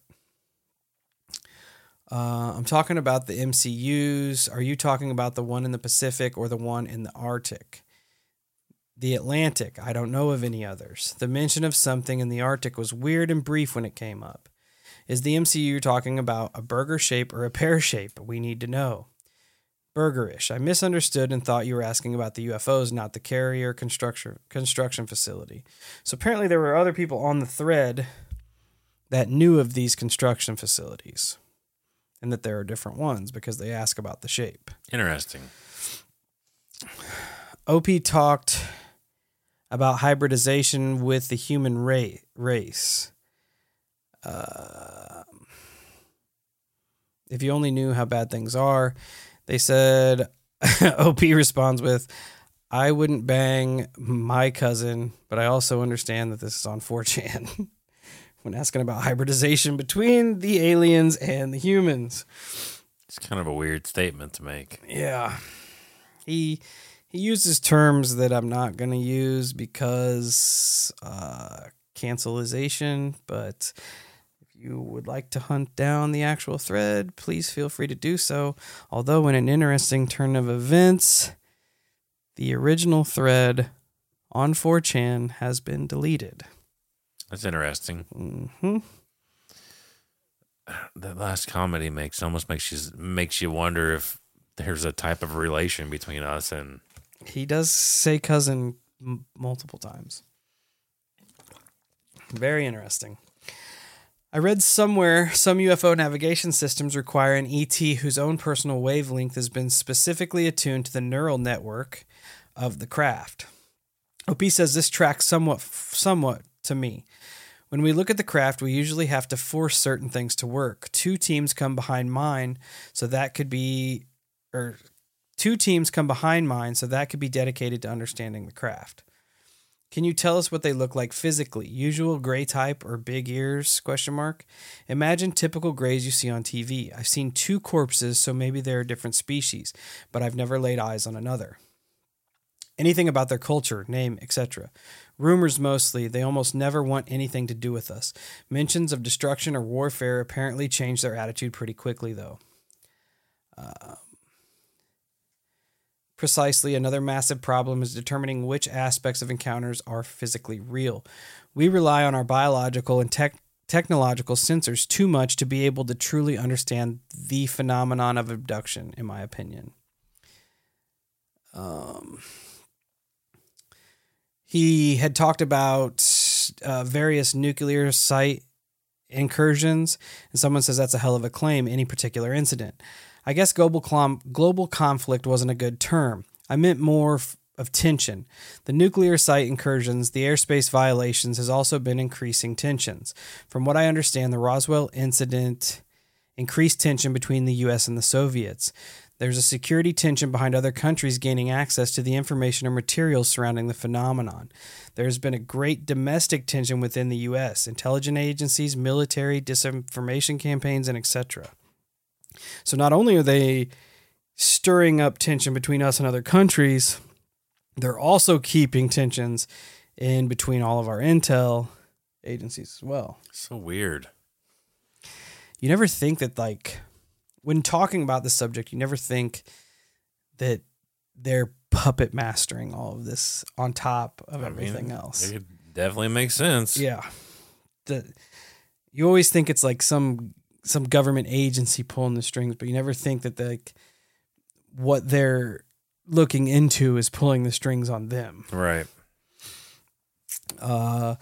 Uh, I'm talking about the MCUs. Are you talking about the one in the Pacific or the one in the Arctic? The Atlantic, I don't know of any others. The mention of something in the Arctic was weird and brief when it came up. Is the MCU talking about a burger shape or a pear shape? We need to know. Burgerish. I misunderstood and thought you were asking about the UFOs, not the carrier construction construction facility. So apparently there were other people on the thread that knew of these construction facilities and that there are different ones because they ask about the shape. Interesting. OP talked about hybridization with the human ra- race. Uh, if you only knew how bad things are, they said OP responds with, I wouldn't bang my cousin, but I also understand that this is on 4chan when asking about hybridization between the aliens and the humans. It's kind of a weird statement to make. Yeah. He he uses terms that I'm not going to use because uh cancelization, but if you would like to hunt down the actual thread, please feel free to do so. Although in an interesting turn of events, the original thread on 4chan has been deleted. That's interesting. hmm That last comedy makes almost makes you makes you wonder if there's a type of relation between us and He does say cousin m- multiple times. Very interesting. I read somewhere some UFO navigation systems require an ET whose own personal wavelength has been specifically attuned to the neural network of the craft. OP says this tracks somewhat somewhat to me. When we look at the craft, we usually have to force certain things to work. Two teams come behind mine, so that could be or two teams come behind mine, so that could be dedicated to understanding the craft. Can you tell us what they look like physically? Usual gray type or big ears? Question mark. Imagine typical grays you see on TV. I've seen two corpses, so maybe they're a different species, but I've never laid eyes on another. Anything about their culture, name, etc. Rumors mostly, they almost never want anything to do with us. Mentions of destruction or warfare apparently change their attitude pretty quickly, though. Um, precisely, another massive problem is determining which aspects of encounters are physically real. We rely on our biological and tech technological sensors too much to be able to truly understand the phenomenon of abduction, in my opinion. Um, he had talked about uh, various nuclear site incursions, and someone says that's a hell of a claim, any particular incident. I guess global, clom- global conflict wasn't a good term. I meant more f- of tension. The nuclear site incursions, the airspace violations, has also been increasing tensions. From what I understand, the Roswell incident increased tension between the US and the Soviets. There's a security tension behind other countries gaining access to the information or materials surrounding the phenomenon. There's been a great domestic tension within the US, intelligence agencies, military, disinformation campaigns, and etc. So not only are they stirring up tension between us and other countries, they're also keeping tensions in between all of our intel agencies as well. so weird. You never think that like when talking about this subject, you never think that they're puppet mastering all of this on top of I mean, everything else. It definitely makes sense. Yeah. The you always think it's like some some government agency pulling the strings, but you never think that the, like what they're looking into is pulling the strings on them. Right. Uh,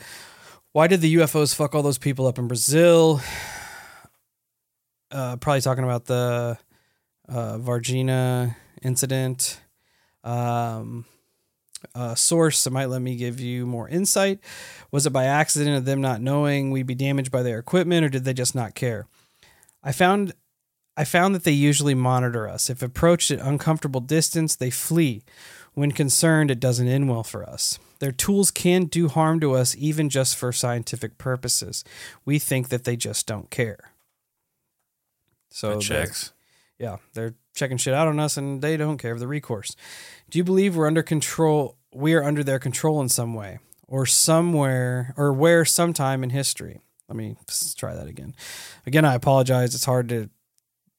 why did the UFOs fuck all those people up in Brazil? Uh, probably talking about the uh, Varginha incident. Um, a source that might let me give you more insight. Was it by accident of them not knowing we'd be damaged by their equipment, or did they just not care? I found I found that they usually monitor us. If approached at uncomfortable distance, they flee. When concerned, it doesn't end well for us. Their tools can do harm to us, even just for scientific purposes. We think that they just don't care. So That checks. yeah, they're checking shit out on us and they don't care of the recourse. Do you believe we're under control? We are under their control in some way or somewhere or where sometime in history. Let me try that again. Again, I apologize. It's hard to,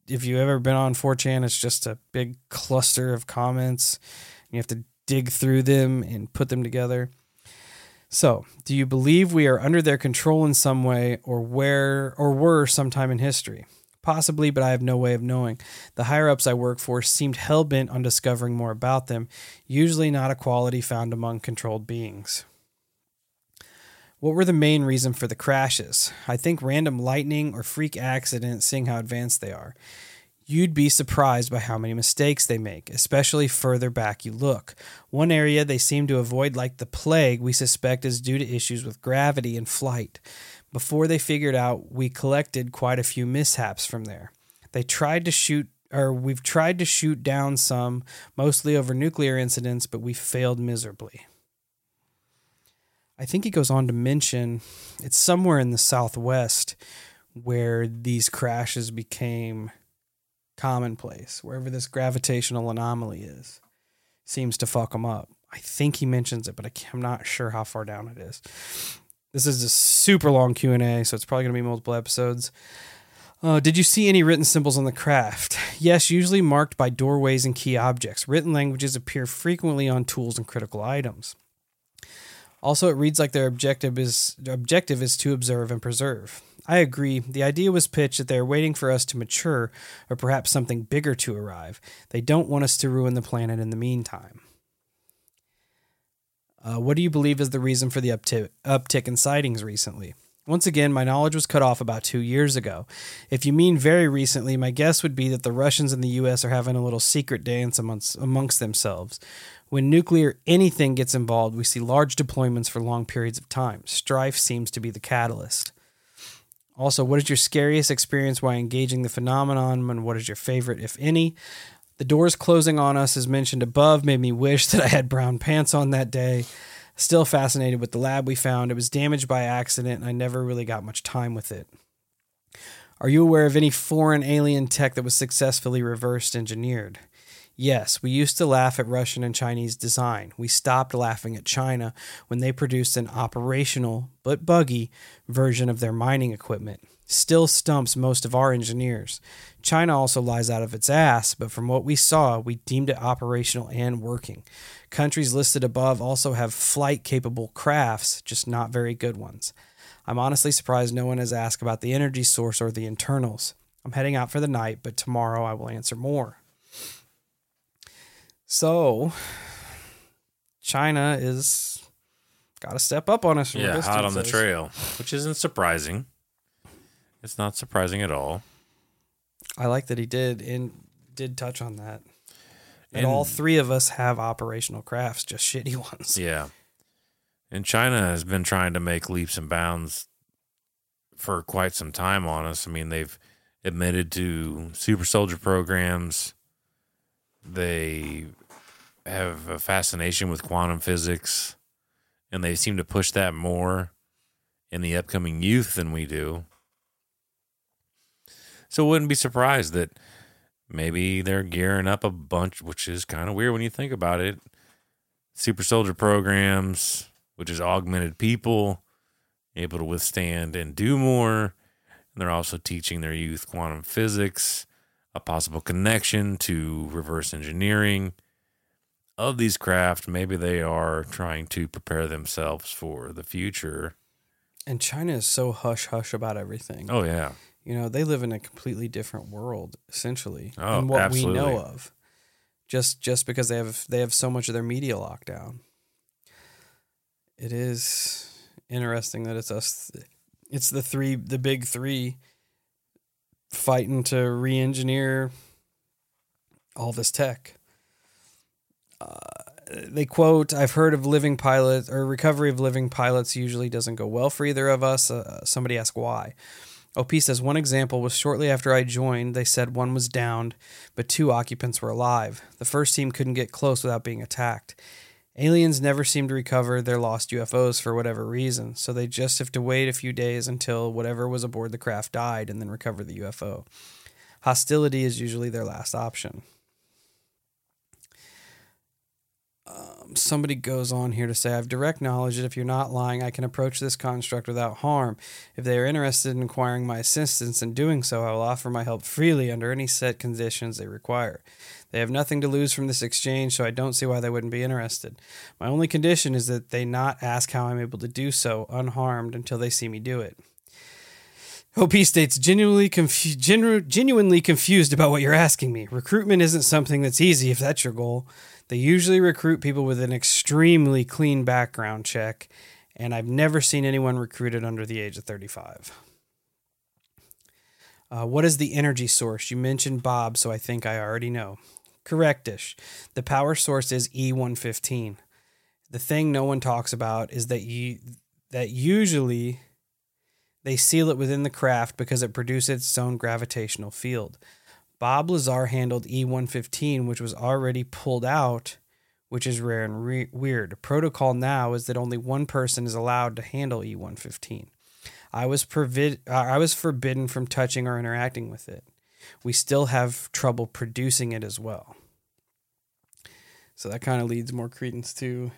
if you've ever been on 4chan, it's just a big cluster of comments. You have to dig through them and put them together. So, do you believe we are under their control in some way or where or were sometime in history? Possibly, but I have no way of knowing. The higher ups I work for seemed hell bent on discovering more about them, usually not a quality found among controlled beings. What were the main reason for the crashes? I think random lightning or freak accidents, seeing how advanced they are. You'd be surprised by how many mistakes they make, especially further back you look. One area they seem to avoid like the plague we suspect is due to issues with gravity and flight. Before they figured out, we collected quite a few mishaps from there. They tried to shoot or we've tried to shoot down some, mostly over nuclear incidents, but we failed miserably. I think he goes on to mention it's somewhere in the southwest where these crashes became commonplace, wherever this gravitational anomaly is, seems to fuck them up. I think he mentions it, but I'm not sure how far down it is. This is a super long Q and A, so it's probably going to be multiple episodes. Uh, did you see any written symbols on the craft? Yes, usually marked by doorways and key objects. Written languages appear frequently on tools and critical items. Also, it reads like their objective is objective is to observe and preserve. I agree. The idea was pitched that they are waiting for us to mature or perhaps something bigger to arrive. They don't want us to ruin the planet in the meantime. Uh, what do you believe is the reason for the upti- uptick in sightings recently? Once again, my knowledge was cut off about two years ago. If you mean very recently, my guess would be that the Russians and the US are having a little secret dance amongst, amongst themselves. When nuclear anything gets involved, we see large deployments for long periods of time. Strife seems to be the catalyst. Also, what is your scariest experience while engaging the phenomenon, and what is your favorite, if any? The doors closing on us, as mentioned above, made me wish that I had brown pants on that day. Still fascinated with the lab we found. It was damaged by accident, and I never really got much time with it. Are you aware of any foreign alien tech that was successfully reversed engineered? Yes, we used to laugh at Russian and Chinese design. We stopped laughing at China when they produced an operational, but buggy, version of their mining equipment. Still stumps most of our engineers. China also lies out of its ass, but from what we saw, we deemed it operational and working. Countries listed above also have flight capable crafts, just not very good ones. I'm honestly surprised no one has asked about the energy source or the internals. I'm heading out for the night, but tomorrow I will answer more. So, China is got to step up on us. Yeah, hot on the trail, which isn't surprising. It's not surprising at all. I like that he did and did touch on that. That And- all three of us have operational crafts, just shitty ones. Yeah. And China has been trying to make leaps and bounds for quite some time on us. I mean, they've admitted to super soldier programs. They have a fascination with quantum physics, and they seem to push that more in the upcoming youth than we do. So, wouldn't be surprised that maybe they're gearing up a bunch, which is kind of weird when you think about it super soldier programs, which is augmented people able to withstand and do more. And they're also teaching their youth quantum physics, a possible connection to reverse engineering of these craft. Maybe they are trying to prepare themselves for the future. And China is so hush hush about everything. Oh, yeah. You know, they live in a completely different world, essentially, Oh, than what we know of. Just just because they have they have so much of their media locked down. It is interesting that it's us it's the three the big three fighting to re engineer all this tech. They quote, I've heard of living pilots or recovery of living pilots usually doesn't go well for either of us. Uh, somebody asked why. OP says one example was shortly after I joined, they said one was downed, but two occupants were alive. The first team couldn't get close without being attacked. Aliens never seem to recover their lost UFOs for whatever reason, so they just have to wait a few days until whatever was aboard the craft died and then recover the UFO. Hostility is usually their last option. Um, somebody goes on here to say, I have direct knowledge that if you're not lying, I can approach this construct without harm. If they are interested in acquiring my assistance in doing so, I will offer my help freely under any set conditions they require. They have nothing to lose from this exchange, so I don't see why they wouldn't be interested. My only condition is that they not ask how I'm able to do so unharmed until they see me do it. OP states genuinely confu- genu- genuinely confused about what you're asking me. Recruitment isn't something that's easy if that's your goal. They usually recruit people with an extremely clean background check, and I've never seen anyone recruited under the age of 35. Uh, what is the energy source? You mentioned Bob, so I think I already know. Correctish. The power source is E115. The thing no one talks about is that you that usually they seal it within the craft because it produces its own gravitational field. Bob Lazar handled E115, which was already pulled out, which is rare and re- weird. Protocol now is that only one person is allowed to handle E115. I was provid- uh, I was forbidden from touching or interacting with it. We still have trouble producing it as well. So that kind of leads more credence to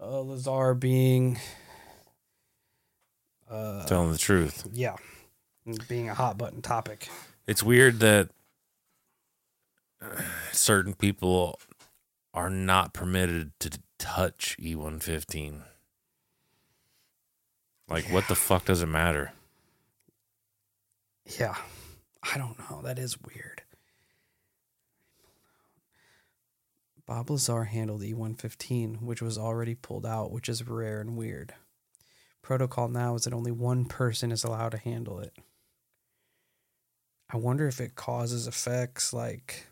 uh, Lazar being, uh, Telling the truth. yeah, being a hot button topic. It's weird that certain people are not permitted to touch E115. Like, what the fuck does it matter? Yeah. I don't know. That is weird. Bob Lazar handled E115, which was already pulled out, which is rare and weird. Protocol now is that only one person is allowed to handle it. I wonder if it causes effects like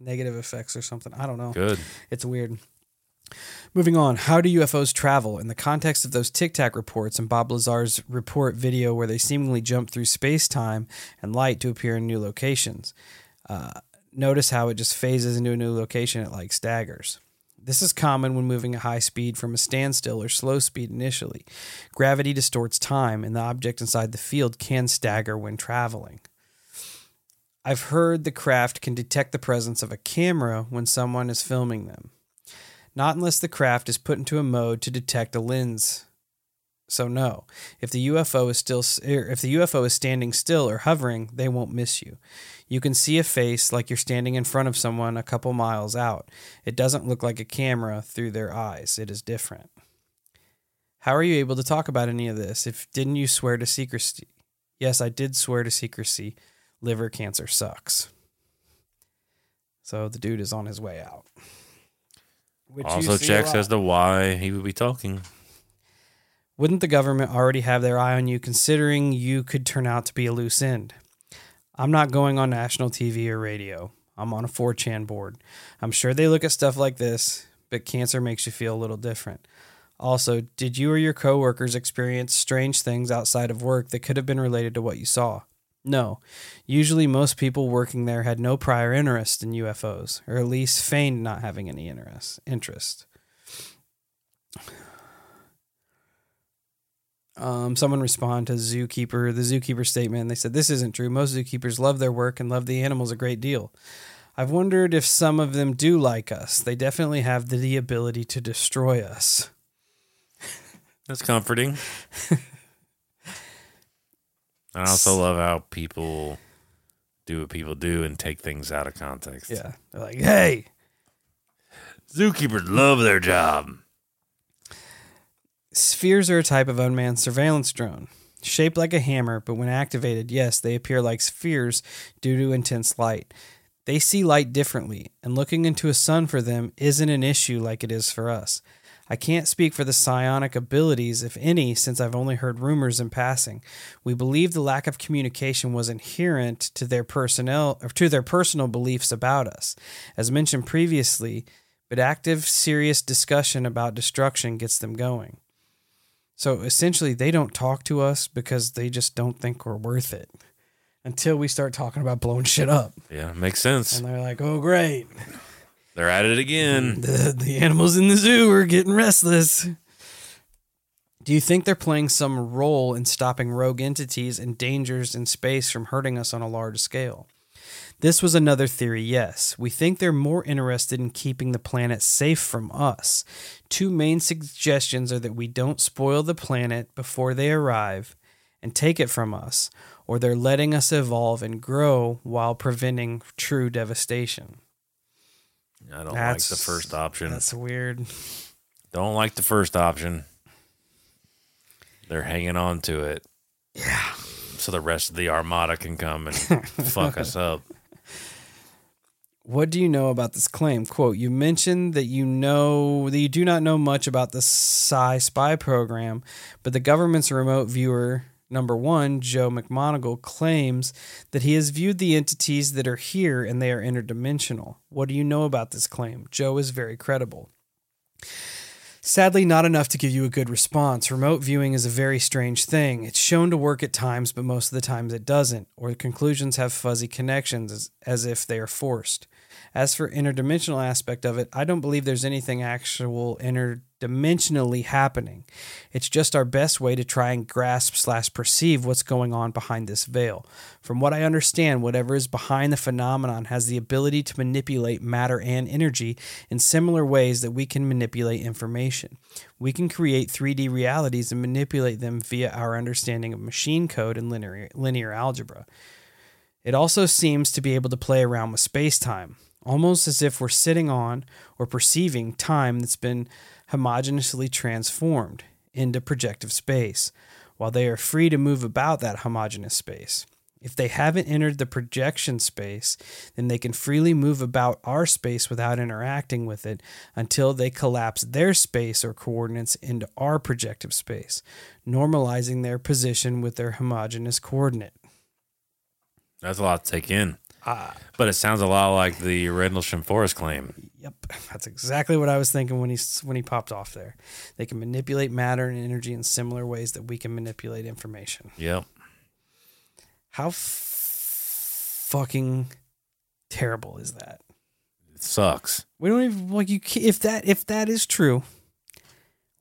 negative effects or something. I don't know. Good. It's weird. Moving on, how do UFOs travel? In the context of those Tic Tac reports and Bob Lazar's report video where they seemingly jump through space time and light to appear in new locations, uh, notice how it just phases into a new location It like staggers. This is common when moving at high speed from a standstill or slow speed initially. Gravity distorts time, and the object inside the field can stagger when traveling. I've heard the craft can detect the presence of a camera when someone is filming them not unless the craft is put into a mode to detect a lens. So no, if the UFO is still er, if the UFO is standing still or hovering, they won't miss you. You can see a face like you're standing in front of someone a couple miles out. It doesn't look like a camera through their eyes. It is different. How are you able to talk about any of this? If didn't you swear to secrecy? Yes, I did swear to secrecy. Liver cancer sucks. So the dude is on his way out. Which also checks as to why he would be talking. Wouldn't the government already have their eye on you considering you could turn out to be a loose end? I'm not going on national TV or radio. I'm on a 4chan board. I'm sure they look at stuff like this, but cancer makes you feel a little different. Also, did you or your coworkers experience strange things outside of work that could have been related to what you saw? No. Usually, most people working there had no prior interest in UFOs, or at least feigned not having any interest. Interest. Um, someone respond to zookeeper the zookeeper statement. They said this isn't true. Most zookeepers love their work and love the animals a great deal. I've wondered if some of them do like us. They definitely have the, the ability to destroy us. That's comforting. I also love how people do what people do and take things out of context. Yeah, they're like, hey, Zookeepers love their job. Spheres are a type of unmanned surveillance drone. Shaped like a hammer, but when activated, yes, they appear like spheres due to intense light. They see light differently, and looking into a sun for them isn't an issue like it is for us. I can't speak for the psionic abilities, if any, since I've only heard rumors in passing. We believe the lack of communication was inherent to their personnel or to their personal beliefs about us. As mentioned previously, but active, serious discussion about destruction gets them going. So essentially, they don't talk to us because they just don't think we're worth it until we start talking about blowing shit up. Yeah, makes sense. And they're like, oh, great. They're at it again. Mm, the, the animals in the zoo are getting restless. Do you think they're playing some role in stopping rogue entities and dangers in space from hurting us on a large scale? This was another theory, yes. We think they're more interested in keeping the planet safe from us. Two main suggestions are that we don't spoil the planet before they arrive and take it from us, or they're letting us evolve and grow while preventing true devastation. I don't like the first option. That's weird. Don't like the first option. They're hanging on to it. Yeah. So the rest of the armada can come and fuck us up. What do you know about this claim? Quote, you mentioned that you know that you do not know much about the Psi spy program, but the government's remote viewer number one, Joe McMoneagle, claims that he has viewed the entities that are here and they are interdimensional. What do you know about this claim? Joe is very credible. Sadly, not enough to give you a good response. Remote viewing is a very strange thing. It's shown to work at times, but most of the times it doesn't, or the conclusions have fuzzy connections as if they are forced. As for interdimensional aspect of it, I don't believe there's anything actual interdimensionally happening. It's just our best way to try and grasp slash perceive what's going on behind this veil. From what I understand, whatever is behind the phenomenon has the ability to manipulate matter and energy in similar ways that we can manipulate information. We can create 3D realities and manipulate them via our understanding of machine code and linear, linear algebra. It also seems to be able to play around with space time almost as if we're sitting on or perceiving time that's been homogeneously transformed into projective space, while they are free to move about that homogeneous space. If they haven't entered the projection space, then they can freely move about our space without interacting with it until they collapse their space or coordinates into our projective space, normalizing their position with their homogeneous coordinate. That's a lot to take in. Uh, but it sounds a lot like the Rendlesham Forest claim. Yep, that's exactly what I was thinking when he when he popped off there. They can manipulate matter and energy in similar ways that we can manipulate information. Yep. How f- fucking terrible is that? It sucks. We don't even like you. If that if that is true,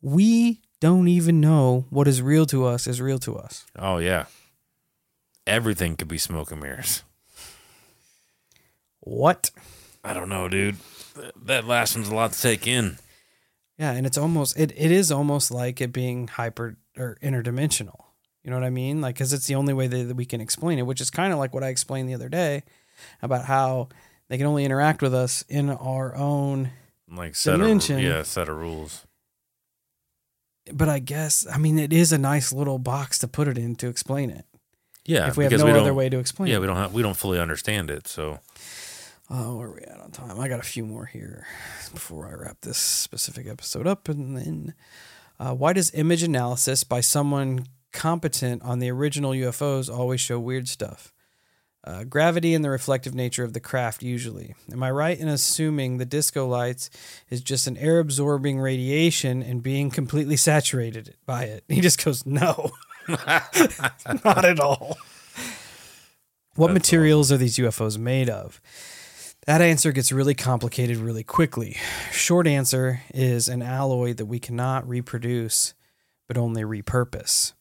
we don't even know what is real to us is real to us. Oh yeah. Everything could be smoke and mirrors. What? I don't know, dude. That last one's a lot to take in. Yeah, and it's almost it, it is almost like it being hyper or interdimensional. You know what I mean? Like cuz it's the only way that, we can explain it, which is kind of like what I explained the other day about how they can only interact with us in our own like set dimension. Of, yeah, set of rules. But I guess I mean it is a nice little box to put it in to explain it. Yeah, if we have no other way to explain yeah, it. Yeah, we don't have, we don't fully understand it, so uh, where are we at on time? I got a few more here before I wrap this specific episode up. And then, uh, why does image analysis by someone competent on the original UFOs always show weird stuff? Uh, gravity and the reflective nature of the craft, usually. Am I right in assuming the disco lights is just an air absorbing radiation and being completely saturated by it? He just goes, no, not at all. What That's materials are these UFOs made of? That answer gets really complicated really quickly. Short answer is an alloy that we cannot reproduce, but only repurpose.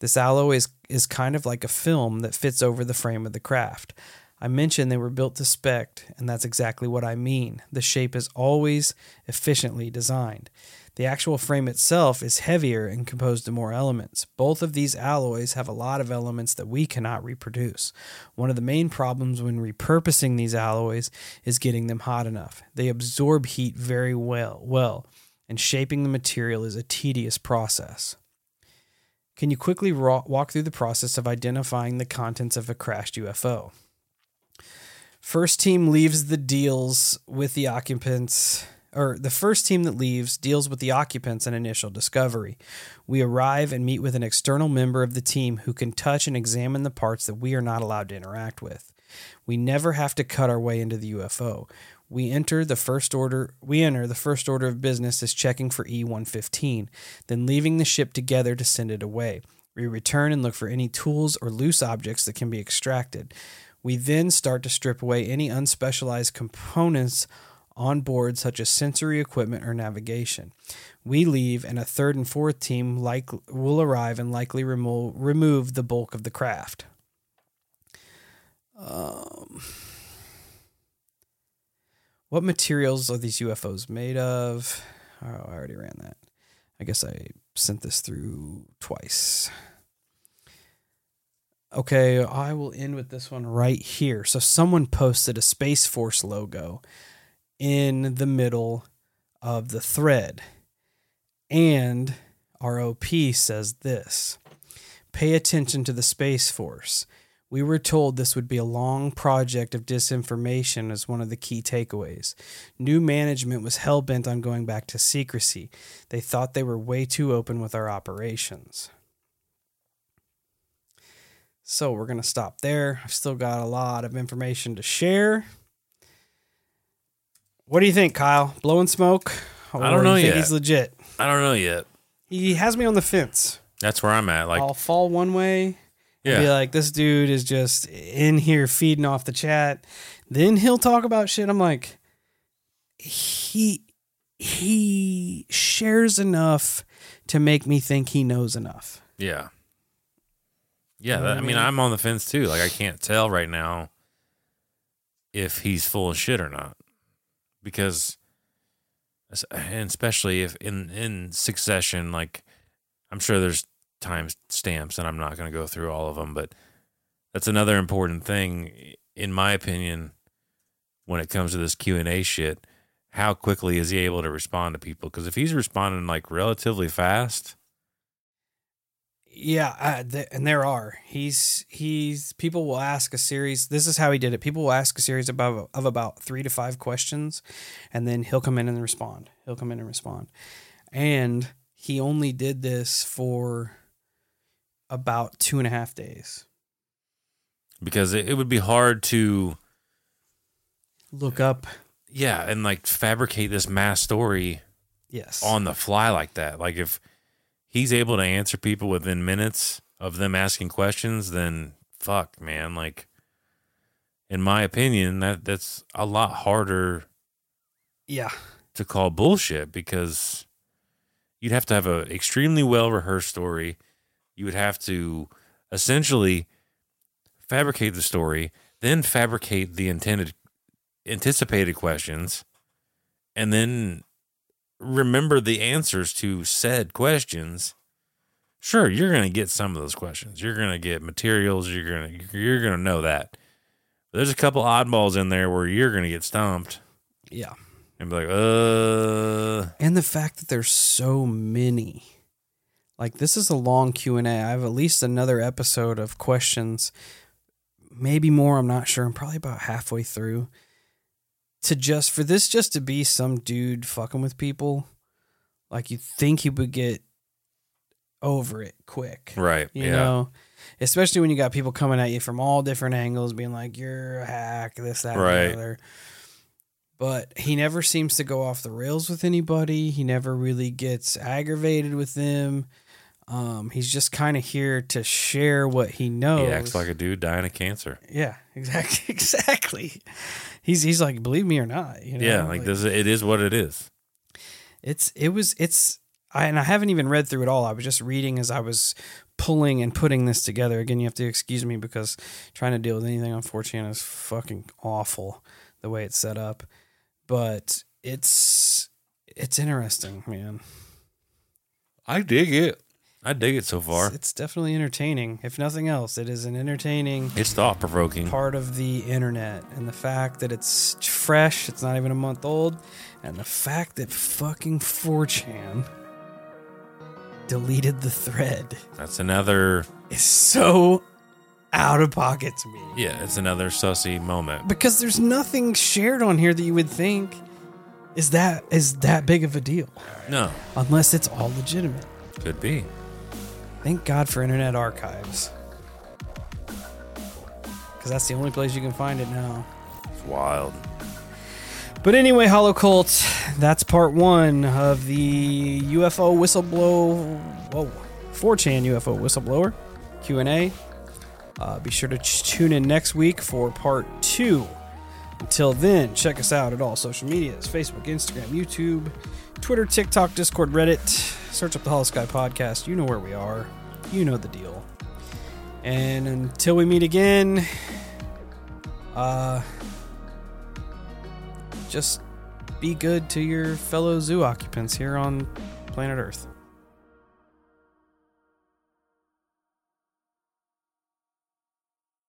This alloy is, is kind of like a film that fits over the frame of the craft. I mentioned they were built to spec, and that's exactly what I mean. The shape is always efficiently designed. The actual frame itself is heavier and composed of more elements. Both of these alloys have a lot of elements that we cannot reproduce. One of the main problems when repurposing these alloys is getting them hot enough. They absorb heat very well, well, and shaping the material is a tedious process. Can you quickly walk through the process of identifying the contents of a crashed UFO? First team leaves the deals with the occupants or the first team that leaves deals with the occupants and initial discovery. We arrive and meet with an external member of the team who can touch and examine the parts that we are not allowed to interact with. We never have to cut our way into the UFO. We enter the first order we enter the first order of business is checking for E115, then leaving the ship together to send it away. We return and look for any tools or loose objects that can be extracted. We then start to strip away any unspecialized components on board, such as sensory equipment or navigation. We leave, and a third and fourth team like, will arrive and likely remo- remove the bulk of the craft. Um, what materials are these UFOs made of? Oh, I already ran that. I guess I sent this through twice. Okay, I will end with this one right here. So someone posted a Space Force logo in the middle of the thread. And ROP says this Pay attention to the Space Force. We were told this would be a long project of disinformation as one of the key takeaways. New management was hell bent on going back to secrecy. They thought they were way too open with our operations. So we're going to stop there. I've still got a lot of information to share. What do you think, Kyle? Blowing smoke? I don't know you think yet. He's legit. I don't know yet. He has me on the fence. That's where I'm at. Like, I'll fall one way. yeah, Be like, this dude is just in here feeding off the chat. Then he'll talk about shit. I'm like, he he shares enough to make me think he knows enough. yeah, yeah. know that, I mean? I'm on the fence too. Like, I can't tell right now if he's full of shit or not, because, and especially if in in succession, like, I'm sure there's time stamps, and I'm not going to go through all of them, but that's another important thing, in my opinion, when it comes to this Q and A shit. How quickly is he able to respond to people? Because if he's responding like relatively fast, Yeah, uh, th- and there are. He's he's people will ask a series. This is how he did it. People will ask a series about of about three to five questions, and then he'll come in and respond. He'll come in and respond, and he only did this for about two and a half days. because it, it would be hard to Look up. yeah and like fabricate this mass story Yes. on the fly like that like if he's able to answer people within minutes of them asking questions then fuck man like in my opinion that that's a lot harder yeah. to call bullshit because you'd have to have a extremely well rehearsed story. You would have to essentially fabricate the story, then fabricate the intended anticipated questions, and then remember the answers to said questions. Sure, you're going to get some of those questions. You're going to get materials, you're going to you're going to know that. But there's a couple oddballs in there where you're going to get stumped Yeah. and be like, uh, and the fact that there's so many like this is a long q&a i have at least another episode of questions maybe more i'm not sure i'm probably about halfway through to just for this just to be some dude fucking with people like you think he would get over it quick. Right, you yeah, know? Especially when you got people coming at you from all different angles being like you're a hack this that and Right. the other. But he never seems to go off the rails with anybody. He never really gets aggravated with them um, he's just kind of here to share what he knows he acts like a dude dying of cancer. yeah exactly exactly he's he's like believe me or not you know yeah, like, this, it is what it is. it's it was it's I and I haven't even read through it all. I was just reading as I was pulling and putting this together. Again, you have to excuse me because trying to deal with anything on 4chan is fucking awful the way it's set up. But it's it's interesting, man. I dig it. I dig it so far. It's, it's definitely entertaining. If nothing else, it is an entertaining It's thought provoking. part of the internet and the fact that it's fresh, it's not even a month old, and the fact that fucking 4chan deleted the thread That's another. is so out of pocket to me. Yeah, it's another sussy moment. Because there's nothing shared on here that you would think is that is that big of a deal. No, Unless it's all legitimate. could be. Thank God for Internet Archives. Because that's the only place you can find it now. It's wild. But anyway, Hollow Cult, that's part one of the UFO whistleblower, whoa, 4chan UFO whistleblower Q&A. Uh, be sure to ch- tune in next week for part two. Until then, check us out at all social medias Facebook, Instagram, YouTube, Twitter, TikTok, Discord, Reddit. Search up the Holosky Podcast. You know where we are. You know the deal. And until we meet again, uh, just be good to your fellow zoo occupants here on planet Earth.